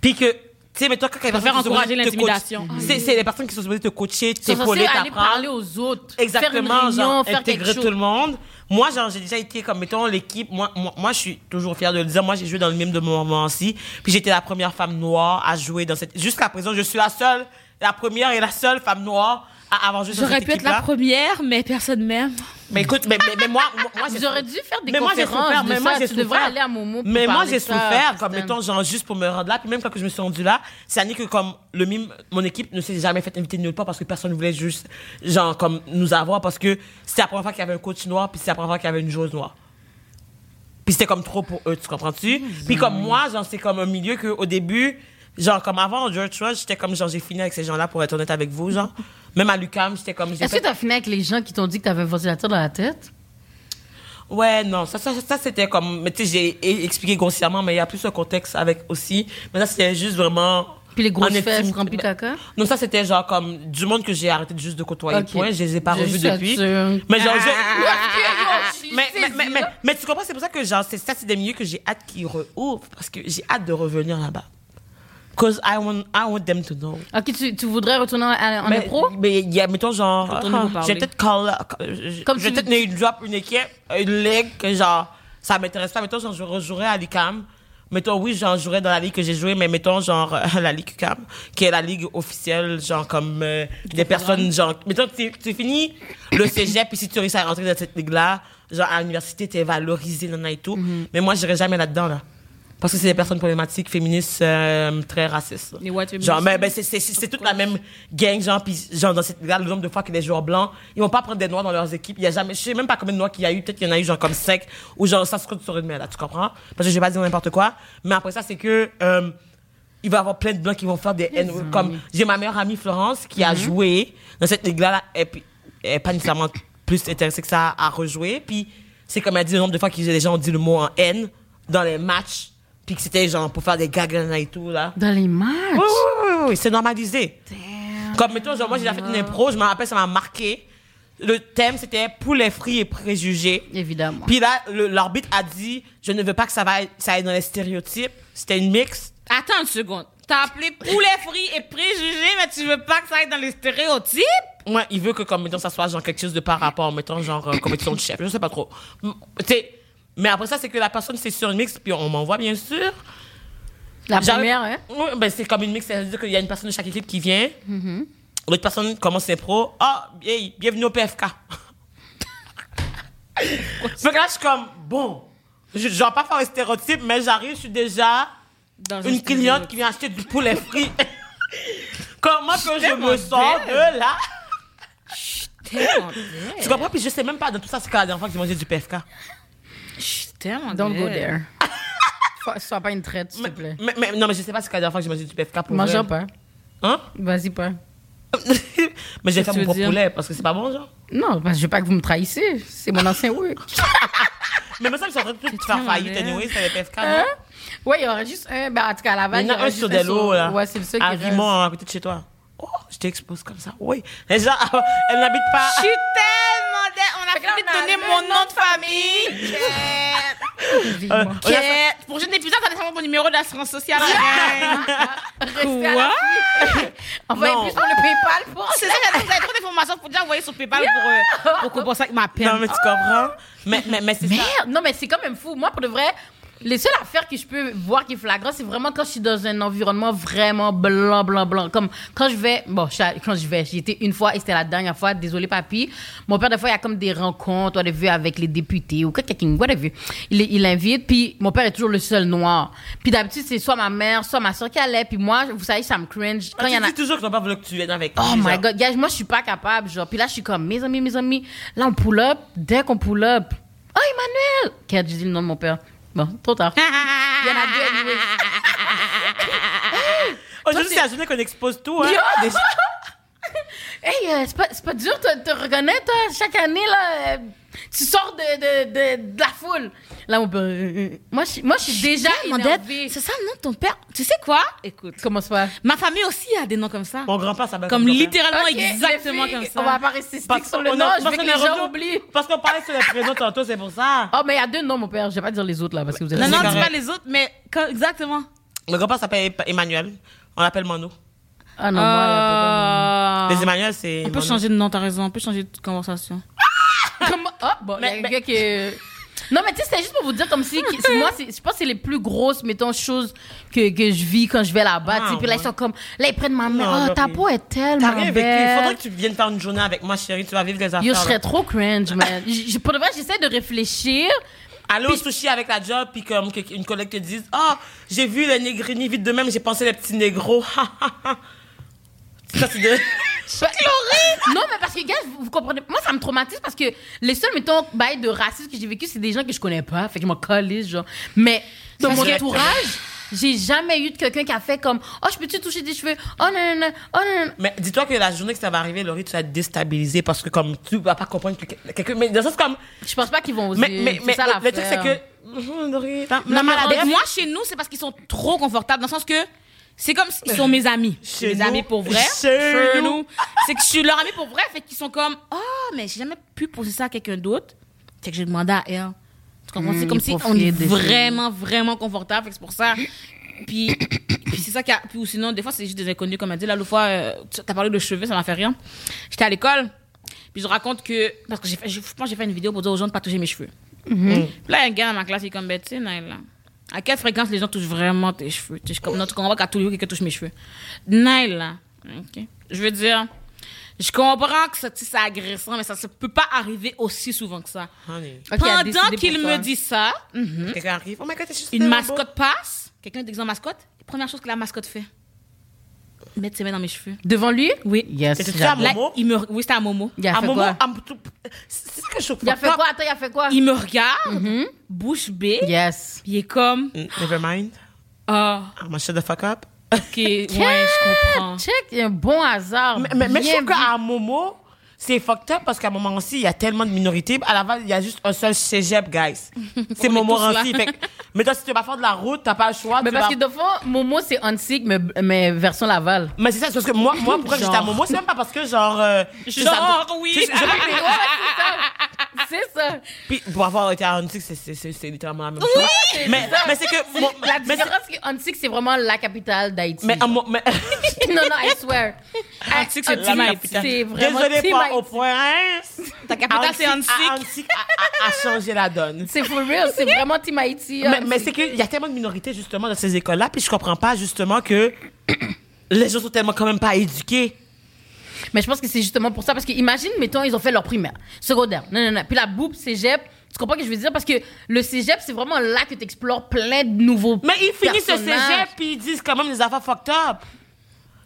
Puis que, tu sais, mais toi, quand quelqu'un sont encourager l'intimidation. C'est les personnes qui sont supposées te coacher, t'épauler, censés aller parler t'apprendre. aux autres. Exactement, faire genre, faire intégrer tout le monde. Moi, genre, j'ai déjà été comme, mettons, l'équipe, moi, moi, moi, je suis toujours fière de le dire. Moi, j'ai joué dans le mime de mon moment aussi. Puis j'étais la première femme noire à jouer dans cette, jusqu'à présent, je suis la seule, la première et la seule femme noire à avoir joué dans J'aurais cette pu être la première, mais personne m'aime. Mais écoute, mais, mais, mais moi, moi, moi, j'ai Vous auriez dû faire des mais moi, conférences souffert, de mais ça. moi, j'ai tu devrais souffert. aller à Momo pour Mais moi, j'ai souffert, comme, mettons, genre, juste pour me rendre là. Puis même quand je me suis rendue là, c'est année que, comme, le mime, mon équipe ne s'est jamais fait inviter nulle part parce que personne ne voulait juste, genre, comme, nous avoir parce que c'était la première fois qu'il y avait un coach noir, puis c'était la première fois qu'il y avait une joueuse noire. Puis c'était comme trop pour eux, tu comprends-tu? Puis comme moi, genre, c'est comme un milieu que, au début, genre, comme avant, George Rush, j'étais comme, genre, j'ai fini avec ces gens-là pour être honnête avec vous, genre. Même à l'UCAM, j'étais comme, Est-ce fait- que t'as fini avec les gens qui t'ont dit que t'avais un ventilateur dans la tête? Ouais, non, ça, ça, ça c'était comme, mais tu sais, j'ai expliqué grossièrement, mais il y a plus un contexte avec aussi. Mais ça, c'était juste vraiment. Puis les grosses fesses de caca? Non, ça, c'était genre comme du monde que j'ai arrêté juste de côtoyer. Ok. Point, je les ai pas revus depuis. Mais genre, Ah, je- mais, mais, mais, mais, mais tu comprends, c'est pour ça que genre, ça, c'est des milieux que j'ai hâte qu'ils réouvrent, parce que j'ai hâte de revenir là-bas. Cause I want, I want them to know. Ok, tu, tu voudrais retourner en, en mais, impro? Mais il y a, mettons, genre, ah, j'ai peut-être call, Comme peut-être une drop une équipe, une ligue que genre, ça m'intéresse pas. Mettons, genre, je rejouerais à l'ICAM. Mettons, oui, j'en jouerais dans la ligue que j'ai joué, mais mettons, genre, euh, la ligue UCAM, qui est la ligue officielle, genre, comme euh, des personnes, genre, mettons, tu tu finis le cégep, puis si tu réussis à rentrer dans cette ligue-là, genre, à l'université, t'es valorisé, nan, et tout. Mm-hmm. Mais moi, j'irais jamais là-dedans, là. Parce que c'est des personnes problématiques, féministes, euh, très racistes. Les white. Genre, mais, ben, c'est, c'est, c'est c'est toute la même gang, genre, puis genre, dans cette là le nombre de fois que les joueurs blancs, ils vont pas prendre des noirs dans leurs équipes. Il y a jamais, je sais même pas combien de noirs qu'il y a eu. Peut-être qu'il y en a eu, genre, comme 5, ou genre, ça se compte sur une main, là, tu comprends? Parce que je vais pas dire n'importe quoi. Mais après ça, c'est que, euh, il va y avoir plein de blancs qui vont faire des N comme, j'ai ma meilleure amie Florence qui a joué dans cette ligue-là, là, et puis, elle est pas nécessairement plus intéressée que ça à rejouer. Puis, c'est comme elle dit le nombre de fois que les gens ont dit le mot en N dans les matchs, puis que c'était genre pour faire des gags et tout, là. Dans les matchs? Oui, oui, oui, c'est normalisé. Comme, mettons, genre, moi, j'ai déjà fait une impro, je me rappelle, ça m'a marqué. Le thème, c'était poulet frit et préjugés. Évidemment. Puis là, l'arbitre a dit, je ne veux pas que ça, va, ça aille dans les stéréotypes. C'était une mix. Attends une seconde. T'as appelé poulet frit et préjugé, mais tu veux pas que ça aille dans les stéréotypes? Moi, il veut que, comme, mettons, ça soit genre quelque chose de par rapport, mettons, genre, euh, compétition de chef. Je sais pas trop. Tu sais, mais après ça, c'est que la personne, c'est sur une mix, puis on m'envoie, bien sûr. La première, hein? Oui, ben c'est comme une mix, c'est-à-dire qu'il y a une personne de chaque équipe qui vient. L'autre personne commence ses pros. Ah, hey, bienvenue au PFK. Que là, je suis comme, bon, je je vais pas faire un stéréotype, mais j'arrive, je suis déjà Dans un une cliente qui vient acheter du poulet frit. Comment que je me de là? Tellement Tu comprends? Puis je sais même pas, dans tout ça, c'est quand la dernière fois que j'ai mangé du PFK. Je suis tellement Don't go there. Sois pas une traite, s'il te plaît. mais- mais- non, mais je sais pas c'est la dernière fois que j'ai mangé du PFK pour Mange vrai. pas. Hein? Vas-y pas. mais j'ai Qu'est-ce fait que tu mon veux propre dire? poulet parce que c'est pas bon, genre. Non, parce que je veux pas que vous me trahissez. C'est mon ancien work. Mais moi, ça, ils sont en train de tout faire tellement faillite, belle. anyway, c'est les PFK, Hein? non? Ouais, il y aurait juste un. Ben, en tout cas, à Laval, Il y en a un sur des lots, là. Ouais, c'est le seul qui À reste. Vimont, à côté de chez toi. Oh, je t'expose comme ça. Oui. Les gens, elle n'habite pas. Je suis tellement On a Fait fini de donner mon nom de famille. Cat. Euh, Cat. Prochain épisode, ça laisse mon numéro d'assurance sociale. Quoi? Envoyez plus sur le PayPal pour C'est ça, vous avez trop d'informations. Faut déjà envoyer sur PayPal pour, euh, pour compenser avec ma peine. Non, mais tu comprends? Mais, mais, mais c'est ça. Merde! Non, mais c'est quand même fou. Moi, pour de vrai, les seules affaires que je peux voir qui est flagrant, c'est vraiment quand je suis dans un environnement vraiment blanc, blanc, blanc. Comme quand je vais, bon, quand je vais, j'y étais une fois et c'était la dernière fois, désolé papy. Mon père, des fois, il y a comme des rencontres, whatever, avec les députés ou quelqu'un, whatever. Il, il invite, puis mon père est toujours le seul noir. Puis d'habitude, c'est soit ma mère, soit ma soeur qui allait, puis moi, vous savez, ça me cringe. Quand il y en tu a. toujours que n'as pas voulu que tu viennes avec Oh my god, gars, moi je suis pas capable, genre. Puis là, je suis comme, mes amis, mes amis. Là, on pull up. Dès qu'on pull up, oh Emmanuel! Qu'est-ce que je dis le nom de mon père? Bon, trop tard. Il y en a deux, anyway. Aujourd'hui, c'est la journée qu'on expose tout, hein. Yo! Déjà. Hey, euh, c'est pas, c'est pas dur de te reconnaître, toi, chaque année, là. Euh, tu sors de, de, de, de la foule. Là, mon père, euh, euh, moi, je, suis- moi, je suis déjà dad, énervée. C'est ça le nom de ton père. Tu sais quoi? Écoute. Comment ça va? Ma famille aussi a des noms comme ça. Mon grand-père s'appelle Comme ton père. littéralement exactement filles, comme ça. On va pas rester stick sur le a- nom, je veux que les gens oublient. Parce qu'on parlait sur les prénoms tantôt, c'est pour ça. Oh, mais il y a deux noms, mon père. Je vais pas dire les autres, là, parce que vous êtes... Non, non, dis pas les autres, mais quand- exactement. Mon grand-père s'appelle Emmanuel. On l'appelle Mano. Ah non, moi, Euh, Les Emmanuel, c'est. On peut changer de nom, t'as raison. On peut changer de conversation. Ah, bon, y a Mais- quelqu'un qui... Non, mais tu sais, c'était juste pour vous dire comme si... c'est- moi, je pense que c'est les plus grosses, mettons, choses que, que je vis quand je vais là-bas. Ah, puis là, ils sont comme... Là, ils prennent ma main. Oh, ta peau est T'as tellement rien vécu. Faudrait que tu viennes faire une journée avec moi, chérie. Tu vas vivre les affaires. Yo, je serais trop cringe, man. Pour de vrai, j'essaie de réfléchir. Aller au sushi avec la job, puis comme que- une collègue te dise Ah, j'ai vu le négrini vite de même, j'ai pensé les petits négros. Ça, c'est de. Non, mais parce que, gars, vous, vous comprenez. Moi, ça me traumatise parce que les seuls, mettons, bails de racisme que j'ai vécu, c'est des gens que je connais pas. Fait que je m'en calisse, genre. Mais dans mon entourage, j'ai jamais eu de quelqu'un qui a fait comme Oh, je peux-tu toucher tes cheveux? Oh, non, non, non. Oh, non, non. Mais dis-toi que la journée que ça va arriver, Laurie, tu vas être déstabilisée parce que comme tu vas pas comprendre que quelqu'un. Mais dans le sens comme. Je pense pas qu'ils vont oser. Mais, mais, C'est mais ça, le, le truc, c'est que. Laurie, la mais maladie. moi, chez nous, c'est parce qu'ils sont trop confortables. Dans le sens que c'est comme s'ils sont mes amis. Chez mes nous, amis pour vrai. chez nous. C'est que je suis leur ami pour vrai. Fait qu'ils sont comme, oh, mais j'ai jamais pu poser ça à quelqu'un d'autre. Fait que j'ai demandé à elle. Tu comprends? Mm, c'est comme ils si on est vraiment, vraiment confortable. Fait que c'est pour ça. Puis, puis c'est ça qui a. Puis ou sinon, des fois, c'est juste des inconnus, comme elle dit. Là, l'autre fois, euh, tu as parlé de cheveux, ça m'a fait rien. J'étais à l'école. Puis je raconte que. Parce que j'ai fait, je pense que j'ai fait une vidéo pour dire aux gens de pas toucher mes cheveux. Puis là, il y a un gars dans ma classe, il est comme, ben, tu sais, à quelle fréquence les gens touchent vraiment tes cheveux? Tu sais, je comme, non, tu comprends pas qu'à tous les jours, quelqu'un touche mes cheveux. Naïla, ok? Je veux dire, je comprends que sais, c'est agressant, mais ça ne peut pas arriver aussi souvent que ça. Honey. Ok, elle a décidé Pendant qu'il me dit ça, Quelqu'un arrive. Oh my god, une mascotte passe, quelqu'un déguisé en mascotte, première chose que la mascotte fait, mettre ses mains dans mes cheveux. Devant lui? Oui. Yes. C'était j'avoue. ça, Là, Momo? il me, oui, c'était un Momo. Il a beau. À fait moment, quoi? à que je. Il a fait quoi? Attends, il a fait quoi? Il me regarde, bouche bée, Yes. il est comme, Mm, Never mind. ah, I'm gonna shut the fuck up. ok, ouais, je comprends. Check, il y a un bon hasard. Mais, mais, mais je trouve qu'à un moment, c'est fucked up parce qu'à un moment aussi, il y a tellement de minorités. À la base, il y a juste un seul cégep, guys. C'est. Rancy. Fait mais toi, si tu vas faire de la route, t'as pas le choix. Mais parce vas- que de fond, Momo, c'est Antique, mais, mais version Laval. Mais c'est ça, c'est parce que moi, moi pourquoi j'étais à. Momo, c'est même pas parce que, genre. euh, Genre, ça- oui. c'est- C'est ça. Puis, pour avoir été à Antique, c'est- c'est c'est- c'est littéralement la même chose. Mais, mais c'est que. mon- La mais c'est- différence, c'est qu'Antique, c'est vraiment la capitale d'Haïti. Mais, non, non, I swear. Antique, c'est vraiment Désolé. Au point. Ta capitale, c'est. Antique a, changé la donne. C'est for real, c'est vraiment Team Haïti. Mais, Antique. mais c'est qu'il y a tellement de minorités, justement, dans ces écoles-là, puis je comprends pas, justement, que les gens sont tellement quand même pas éduqués. Mais je pense que c'est justement pour ça. Parce que imagine, mettons, ils ont fait leur primaire, secondaire. Non, non, non. Puis la boupe, cégep. Tu comprends ce que je veux dire? Parce que le cégep, c'est vraiment là que tu explores plein de nouveaux. Mais ils finissent personnages. cégep, puis ils disent quand même des affaires fucked up.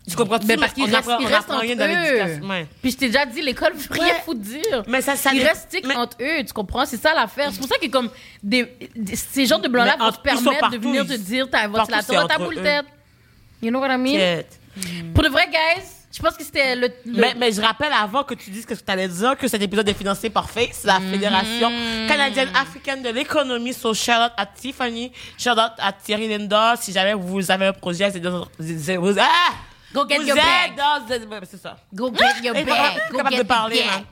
Tu comprends-tu? Mais parce qu'ils restent, apprend, restent entre rien eux. Ouais. Puis je t'ai déjà dit, l'école veut rien Ouais. foutre dire. Mais ça, ça ils dé- restent mais- entre eux, tu comprends? C'est ça l'affaire. C'est pour ça que comme des, des- ces gens de blancs-là vont te permettre partout, de venir te dire t'as ventilateur c'est dans ta boule tête. You know what I mean? Quête. Pour de vrai, guys, je pense que c'était le. le- Mais, mais je rappelle avant que tu dises que tu allais dire que cet épisode est financé par FACE, la Fédération canadienne africaine de l'économie. So, shout out à Tiffany, shout out à Thierry Linda. Si jamais vous avez un projet, c'est dans, c'est- vous, ah! Go get vous your êtes bag. dans, c'est ça. Go get your Et bag. Go capable get de parler, the bag.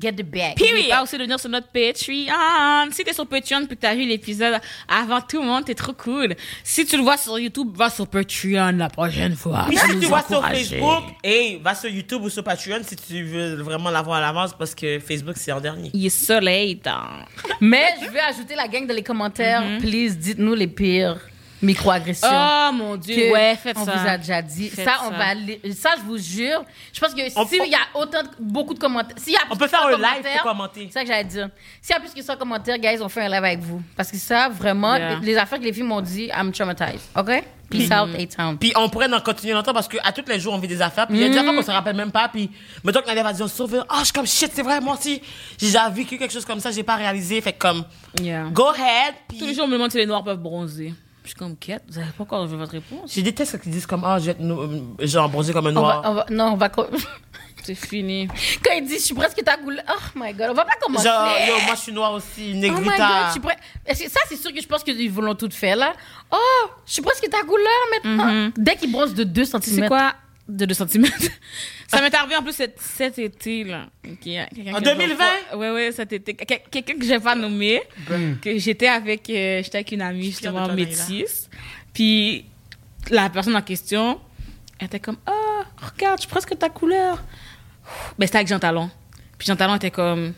Get the bag. N'oublie pas aussi de venir sur notre Patreon. Si t'es sur Patreon puis que t'as vu l'épisode avant tout le monde, t'es trop cool. Si tu le vois sur YouTube, va sur Patreon la prochaine fois. Puis si tu vois sur. Facebook, hey, va sur YouTube ou sur Patreon si tu veux vraiment l'avoir à l'avance parce que Facebook c'est en dernier. Il est soleil dans... Mais je vais ajouter la gang dans les commentaires. Please, dites-nous les pires microagressions. Oh mon dieu, que ouais, faites on ça. vous a déjà dit. Faites ça, on ça. va aller- ça, je vous jure. Je pense que s'il y a autant de- beaucoup de commentaires, s'il y a On plus peut faire 100 un live commentaires, pour commenter. C'est ça que j'allais dire. S'il y a plus que 100 commentaires, guys, on fait un live avec vous. Parce que ça, vraiment, Yeah. les, les affaires que les filles m'ont dit, I'm traumatized. OK? Peace out, A-Town. Puis on pourrait en continuer longtemps parce que à tous les jours on vit des affaires. Puis il y a des affaires qu'on se rappelle même pas. Puis mettons que Nadia va dire sauve. Ah, je suis comme shit, c'est vrai, moi aussi. J'ai déjà vécu quelque chose comme ça, j'ai pas réalisé. Fait comme Yeah. go ahead. Tous les Puis jours, on me demande si les noirs peuvent bronzer. Je suis comme, quête, vous avez pas encore vu votre réponse? Je déteste quand ils disent comme, ah, je vais être no- genre bronzé comme un On va, noir. on va- non, on va. C'est fini. Quand il dit, je suis presque ta couleur. Oh my god, on va pas commencer. Genre, yo, moi, je suis noire aussi, Oh my négrita. god, je suis presque. Ça, c'est sûr que je pense qu'ils vont tout faire là. Oh, je suis presque ta couleur maintenant. Dès qu'il bronze de 2 cm. Tu sais quoi? De 2 cm. ça m'est arrivé en plus cet, cet été, là. Ok, quelqu'un En que je vais 2020? pas- Ouais, ouais, cet été. Quel- Quelqu'un que je vais pas nommer, que j'étais avec, euh, j'étais avec une amie, justement, métisse. Puis, la personne en question, elle était comme, ah, regarde, je suis presque ta couleur. Ben, c'était avec Jean Talon. Puis Jean Talon était comme,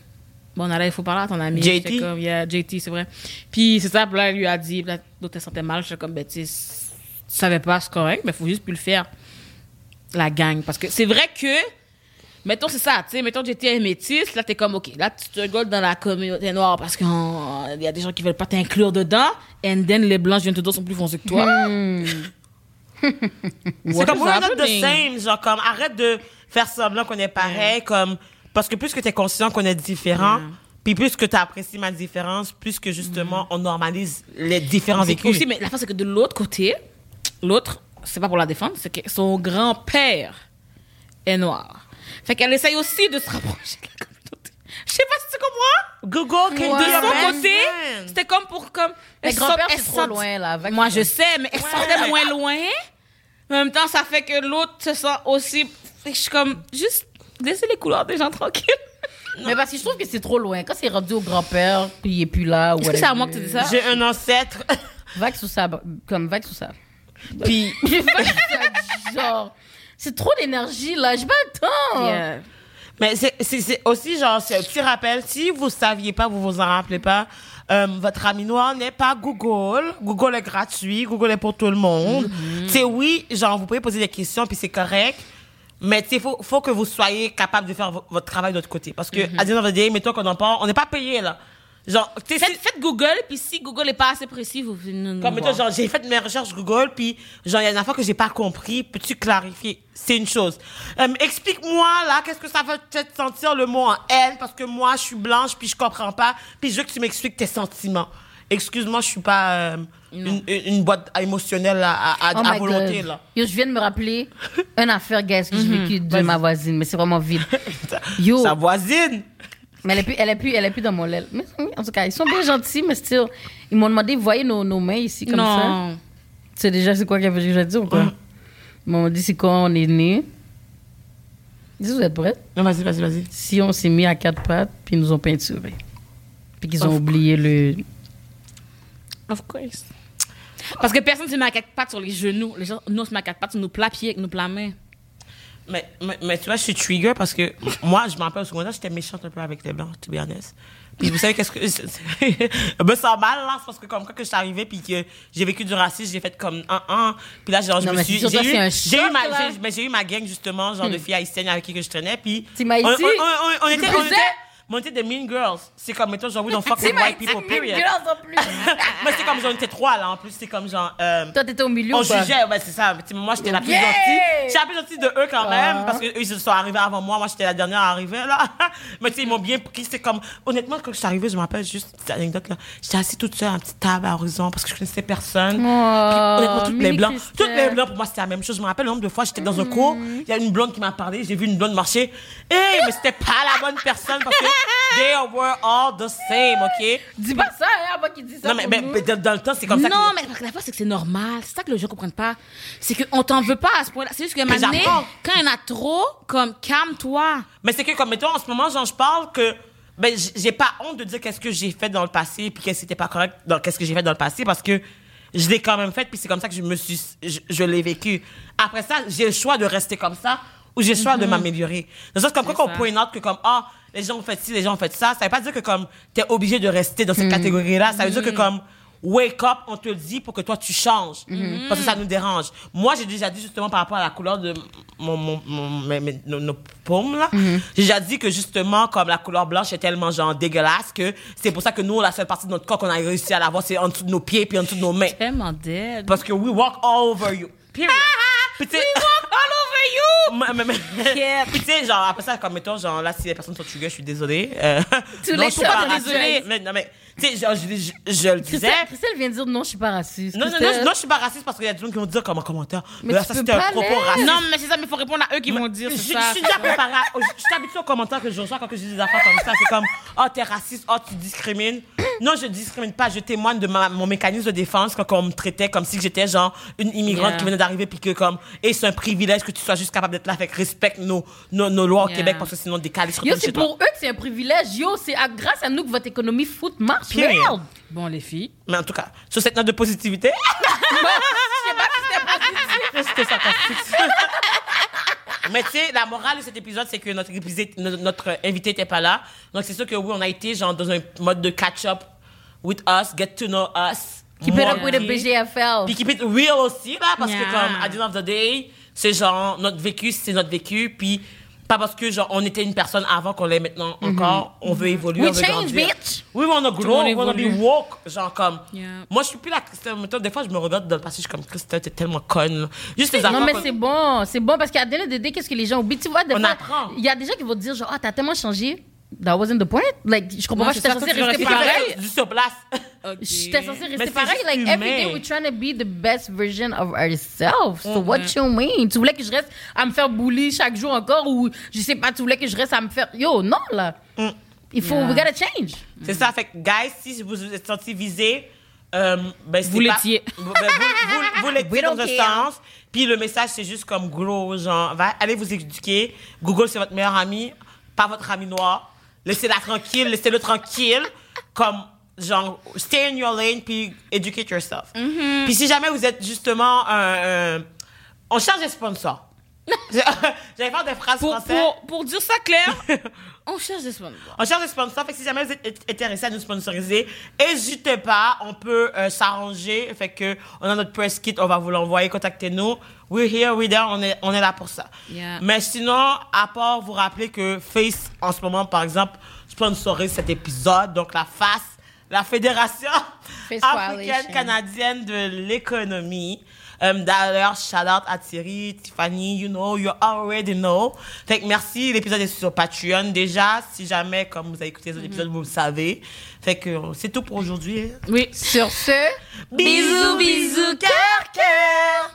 bon, là, il faut parler à ton ami. JT? Comme, yeah, JT, c'est vrai. Puis, c'est ça, puis là, elle lui a dit, l'autre, elle sentait mal. J'étais comme, ben, tu savais pas, c'est correct, mais il faut juste plus le faire la gang. Parce que c'est vrai que, mettons, c'est ça, tu sais, mettons que j'étais un métis, là, t'es comme, OK, là, tu te rigoles dans la communauté noire parce qu'il y a des gens qui veulent pas t'inclure dedans, and then les blancs, je viens de te dire, sont plus foncés que toi. C'est comme, we're not the same. Genre, comme, arrête de faire semblant qu'on est pareil. Comme, parce que plus que t'es conscient qu'on est différent, puis plus que t'apprécies ma différence, plus que justement, on normalise les différents vécus. aussi, mais la fin, c'est que de l'autre côté, l'autre, c'est pas pour la défendre, c'est que son grand-père est noir. Fait qu'elle essaye aussi de se rapprocher de la communauté. Je sais pas si tu comprends. Google can Ouais. De son côté, c'était comme pour comme. Mais elle grand-père, c'est trop loin, là. Moi, je sais, mais elle sortait moins loin. Mais en même temps, ça fait que l'autre se sent aussi. Fait que je suis comme, juste laissez les couleurs des gens tranquilles. Mais parce que je trouve que c'est trop loin. Quand c'est rendu au grand-père, puis il est plus là. ou Est-ce que c'est à moi que tu dis ça? J'ai un ancêtre. Vague sous ça. Comme vague sous ça. Puis, genre. C'est trop d'énergie, là. J'ai pas le temps. Yeah. mais c'est- c'est c'est aussi genre, c'est un petit rappel. Si vous saviez pas, vous vous en rappelez pas, euh, votre ami noir n'est pas Google. Google est gratuit. Google est pour tout le monde. Mm-hmm. Tu sais, oui, genre, vous pouvez poser des questions, puis c'est correct. Mais tu sais, faut, faut que vous soyez capable de faire vo- votre travail de l'autre côté. Parce que, à end of the day, mettons qu'on en parle, on n'est pas payé, là. Genre, Faites, si- faites Google, puis si Google n'est pas assez précis, vous venez nous Comme mettons, genre, j'ai fait mes recherches Google, puis genre, il y a une affaire que j'ai pas compris. Peux-tu clarifier? C'est une chose. Euh, Explique-moi, là, qu'est-ce que ça va te sentir le mot en elle, parce que moi, je suis blanche, puis je comprends pas, puis je veux que tu m'expliques tes sentiments. Excuse-moi, je suis pas euh, une, boîte émotionnelle à, à, Oh à my volonté, God. là. Yo, je viens de me rappeler une affaire, guys, que j'ai vécu de ma voisine, mais c'est vraiment vide. Yo, Sa voisine. Mais elle est plus, elle est plus, elle est plus dans mon lait. Mais en tout cas, ils sont bien gentils, mais still, ils m'ont demandé, voyez nos, nos mains ici, comme ça. non. Tu sais déjà c'est quoi qu'elle veut que je dire ou quoi? Ils m'ont dit c'est quand on est né. Dis vous êtes prêts? Non, vas-y, vas-y, vas-y. Si on s'est mis à quatre pattes, puis ils nous ont peinturé. Puis qu'ils ont Of oublié le. Of course. Parce que personne ne se met à quatre pattes sur les genoux. Les gens, nous, on se met à quatre pattes sur nos plats pieds nos plats mains. Mais, mais, mais tu vois, je suis trigger parce que moi, je me rappelle au secondaire, j'étais méchante un peu avec les blancs, to be honest. Puis vous savez qu'est-ce que. je me sens mal, là, parce que comme quand que je suis arrivée, puis que j'ai vécu du racisme, j'ai fait comme un, un. Puis là, genre, je Non, me mais suis. J'ai eu, eu ma, j'ai- mais j'ai eu ma gang, justement, genre de filles haïtiennes avec qui que je traînais, puis. On, on, on, on était. Était des mean girls. C'est comme, mettons, genre, we don't fuck with white people, period. en plus. mais c'est comme, genre, on était trois, là, en plus, c'est comme, genre. euh, Toi, t'étais au milieu on quoi? jugeait, ouais, c'est ça. Moi, j'étais la plus Yeah! gentille. J'étais la plus gentille de eux quand même, Ah. parce qu'eux, ils se sont arrivés avant moi. Moi, j'étais la dernière arrivée, là. Mais tu sais, ils m'ont bien pris. C'est comme, honnêtement, quand je suis arrivée, je me rappelle juste, petite anecdote, là. J'étais assise toute seule à une petite table à horizon parce que je connaissais personne. Puis, honnêtement, toutes les blancs, toutes les blancs, pour moi, c'était la même chose. Je me rappelle le nombre de fois, j'étais dans un cours, il y a une blonde qui m'a parlé, j'ai vu une blonde marcher. Hé, mais c'était pas la bonne personne parce que they were all the same, OK? Dis pas ça, hein, avant qu'il dise ça. Non, mais, mais- dans, dans le temps, c'est comme ça. non, mais la fois, c'est que c'est normal. C'est ça que les gens comprennent pas. C'est qu'on t'en veut pas à ce point-là. C'est juste que maintenant, quand il y en a trop, comme, calme-toi. Mais c'est que, comme, mettons, en ce moment, genre, je parle que, ben, j'ai pas honte de dire qu'est-ce que j'ai fait dans le passé, puis qu'est-ce qui était pas correct dans qu'est-ce que j'ai fait dans le passé, parce que je l'ai quand même fait, puis c'est comme ça que je me suis, je, je l'ai vécu. Après ça, j'ai le choix de rester comme ça, ou j'ai le choix de m'améliorer. Dans le sens, comme, quand on ça. point out que, comme, ah, les gens ont fait ci, les gens ont fait ça, ça veut pas dire que, comme, t'es obligé de rester dans cette catégorie-là, ça veut dire que, comme, wake up, on te le dit pour que toi tu changes. Parce que ça nous dérange. Moi, j'ai déjà dit justement par rapport à la couleur de mon, mon, mon- mes- mes- nos, nos paumes, là. J'ai déjà dit que justement, comme la couleur blanche est tellement genre dégueulasse que c'est pour ça que nous, la seule partie de notre corps qu'on a réussi à l'avoir, c'est en dessous de nos pieds puis en dessous de nos mains. Tellement dead. Parce que we walk all over you. Period. Tu sais- all over you! Mais- mais- mais- Puis tu sais, genre, après ça, comme mettons, genre, là, si les personnes sont trigger, je suis désolée. Euh, non, les je suis pas raciste. désolée? Mais, non, mais, tu sais, genre, je, je, je le disais. Christelle, Christelle vient de dire non, je suis pas raciste. Non, non, non, je suis pas raciste parce qu'il y a des gens qui vont dire comme en commentaire. Mais là, tu ça, c'était un propos raciste. Non, mais c'est ça, mais il faut répondre à eux qui vont dire, Je, je suis déjà préparée. Je je suis habituée aux commentaires que je reçois quand je dis des affaires comme ça. C'est comme, oh, t'es raciste, oh, tu discrimines. Non, je discrimine pas. Je témoigne de ma- mon mécanisme de défense quand on me traitait comme si j'étais genre une immigrante qui venait d'arriver puis que comme, et c'est un privilège que tu sois juste capable d'être là. Fait que respecte nos, nos, nos lois au Yeah. Québec parce que sinon des se Yo, c'est toi. pour eux que c'est un privilège. Yo, c'est à- grâce à nous que votre économie foot marche. Merde. Bon, les filles. Mais en tout cas, sur cette note de positivité. C'était sarcastique. Mais tu sais, la morale de cet épisode, c'est que notre, notre invité était pas là. Donc c'est sûr que oui, on a été genre dans un mode de catch-up with us, get to know us. Keep it up with the BGFL. Puis keep it real aussi, là, parce Yeah. que comme, at the end of the day, c'est genre, notre vécu, c'est notre vécu. Puis pas parce que genre, on était une personne avant qu'on l'est maintenant encore, on veut évoluer, We on veut change, grandir. bitch. Oui, we wanna grow, we wanna be woke. Genre comme, Yeah. moi, je suis plus la Christelle. Des fois, je me regarde dans le passé, je suis comme, Christelle, t'es tellement conne. Juste les Non, mais c'est bon. C'est bon parce qu'à la de qu'est-ce que les gens oublient? Tu vois, des On fois, il y a des gens qui vont te dire, genre, ah, t'as tellement changé. That wasn't the point. Like, je comprends pas, j'étais censée rester pareil. pareil. Juste sur place. J'étais censée rester pareil. Like, humain. every day we're trying to be the best version of ourselves. So what you mean? Tu voulais que je reste à me faire bully chaque jour encore ou je sais pas, tu voulais que je reste à me faire. Yo, non, là. Il faut, we gotta change. C'est ça, fait guys, si vous vous êtes senti visé, euh, ben, Vous pas- l'étiez. Vous, ben, vous, vous, vous l'étiez dans un sens. Puis le message, c'est juste comme gros, genre, va, allez vous éduquer. Google, c'est votre meilleur ami, pas votre ami noir. Laissez-la tranquille, laissez-le tranquille. Comme, genre, stay in your lane, puis educate yourself. Mm-hmm. Puis si jamais vous êtes justement un. on cherche des sponsors. J'allais faire des phrases Pour, françaises. pour, pour dire ça clair, on cherche des sponsors. On cherche des sponsors. Fait que si jamais vous êtes intéressé à nous sponsoriser, n'hésitez pas. On peut euh, s'arranger. Fait que on a notre press kit. On va vous l'envoyer. Contactez-nous. We're here, we're there. On est, on est là pour ça. Yeah. Mais sinon, à part vous rappeler que Face, en ce moment, par exemple, sponsorise cet épisode. Donc, la FAS, la Fédération Face africaine Coalition. canadienne de l'économie. Um, D'ailleurs, shout out à Thierry, Tiffany, you know, you already know. Fait que merci, l'épisode est sur Patreon déjà. Si jamais, comme vous avez écouté les autres mhm. épisodes, vous le savez. Fait que euh, c'est tout pour aujourd'hui. Oui, sur ce, bisous, bisous, cœur, cœur.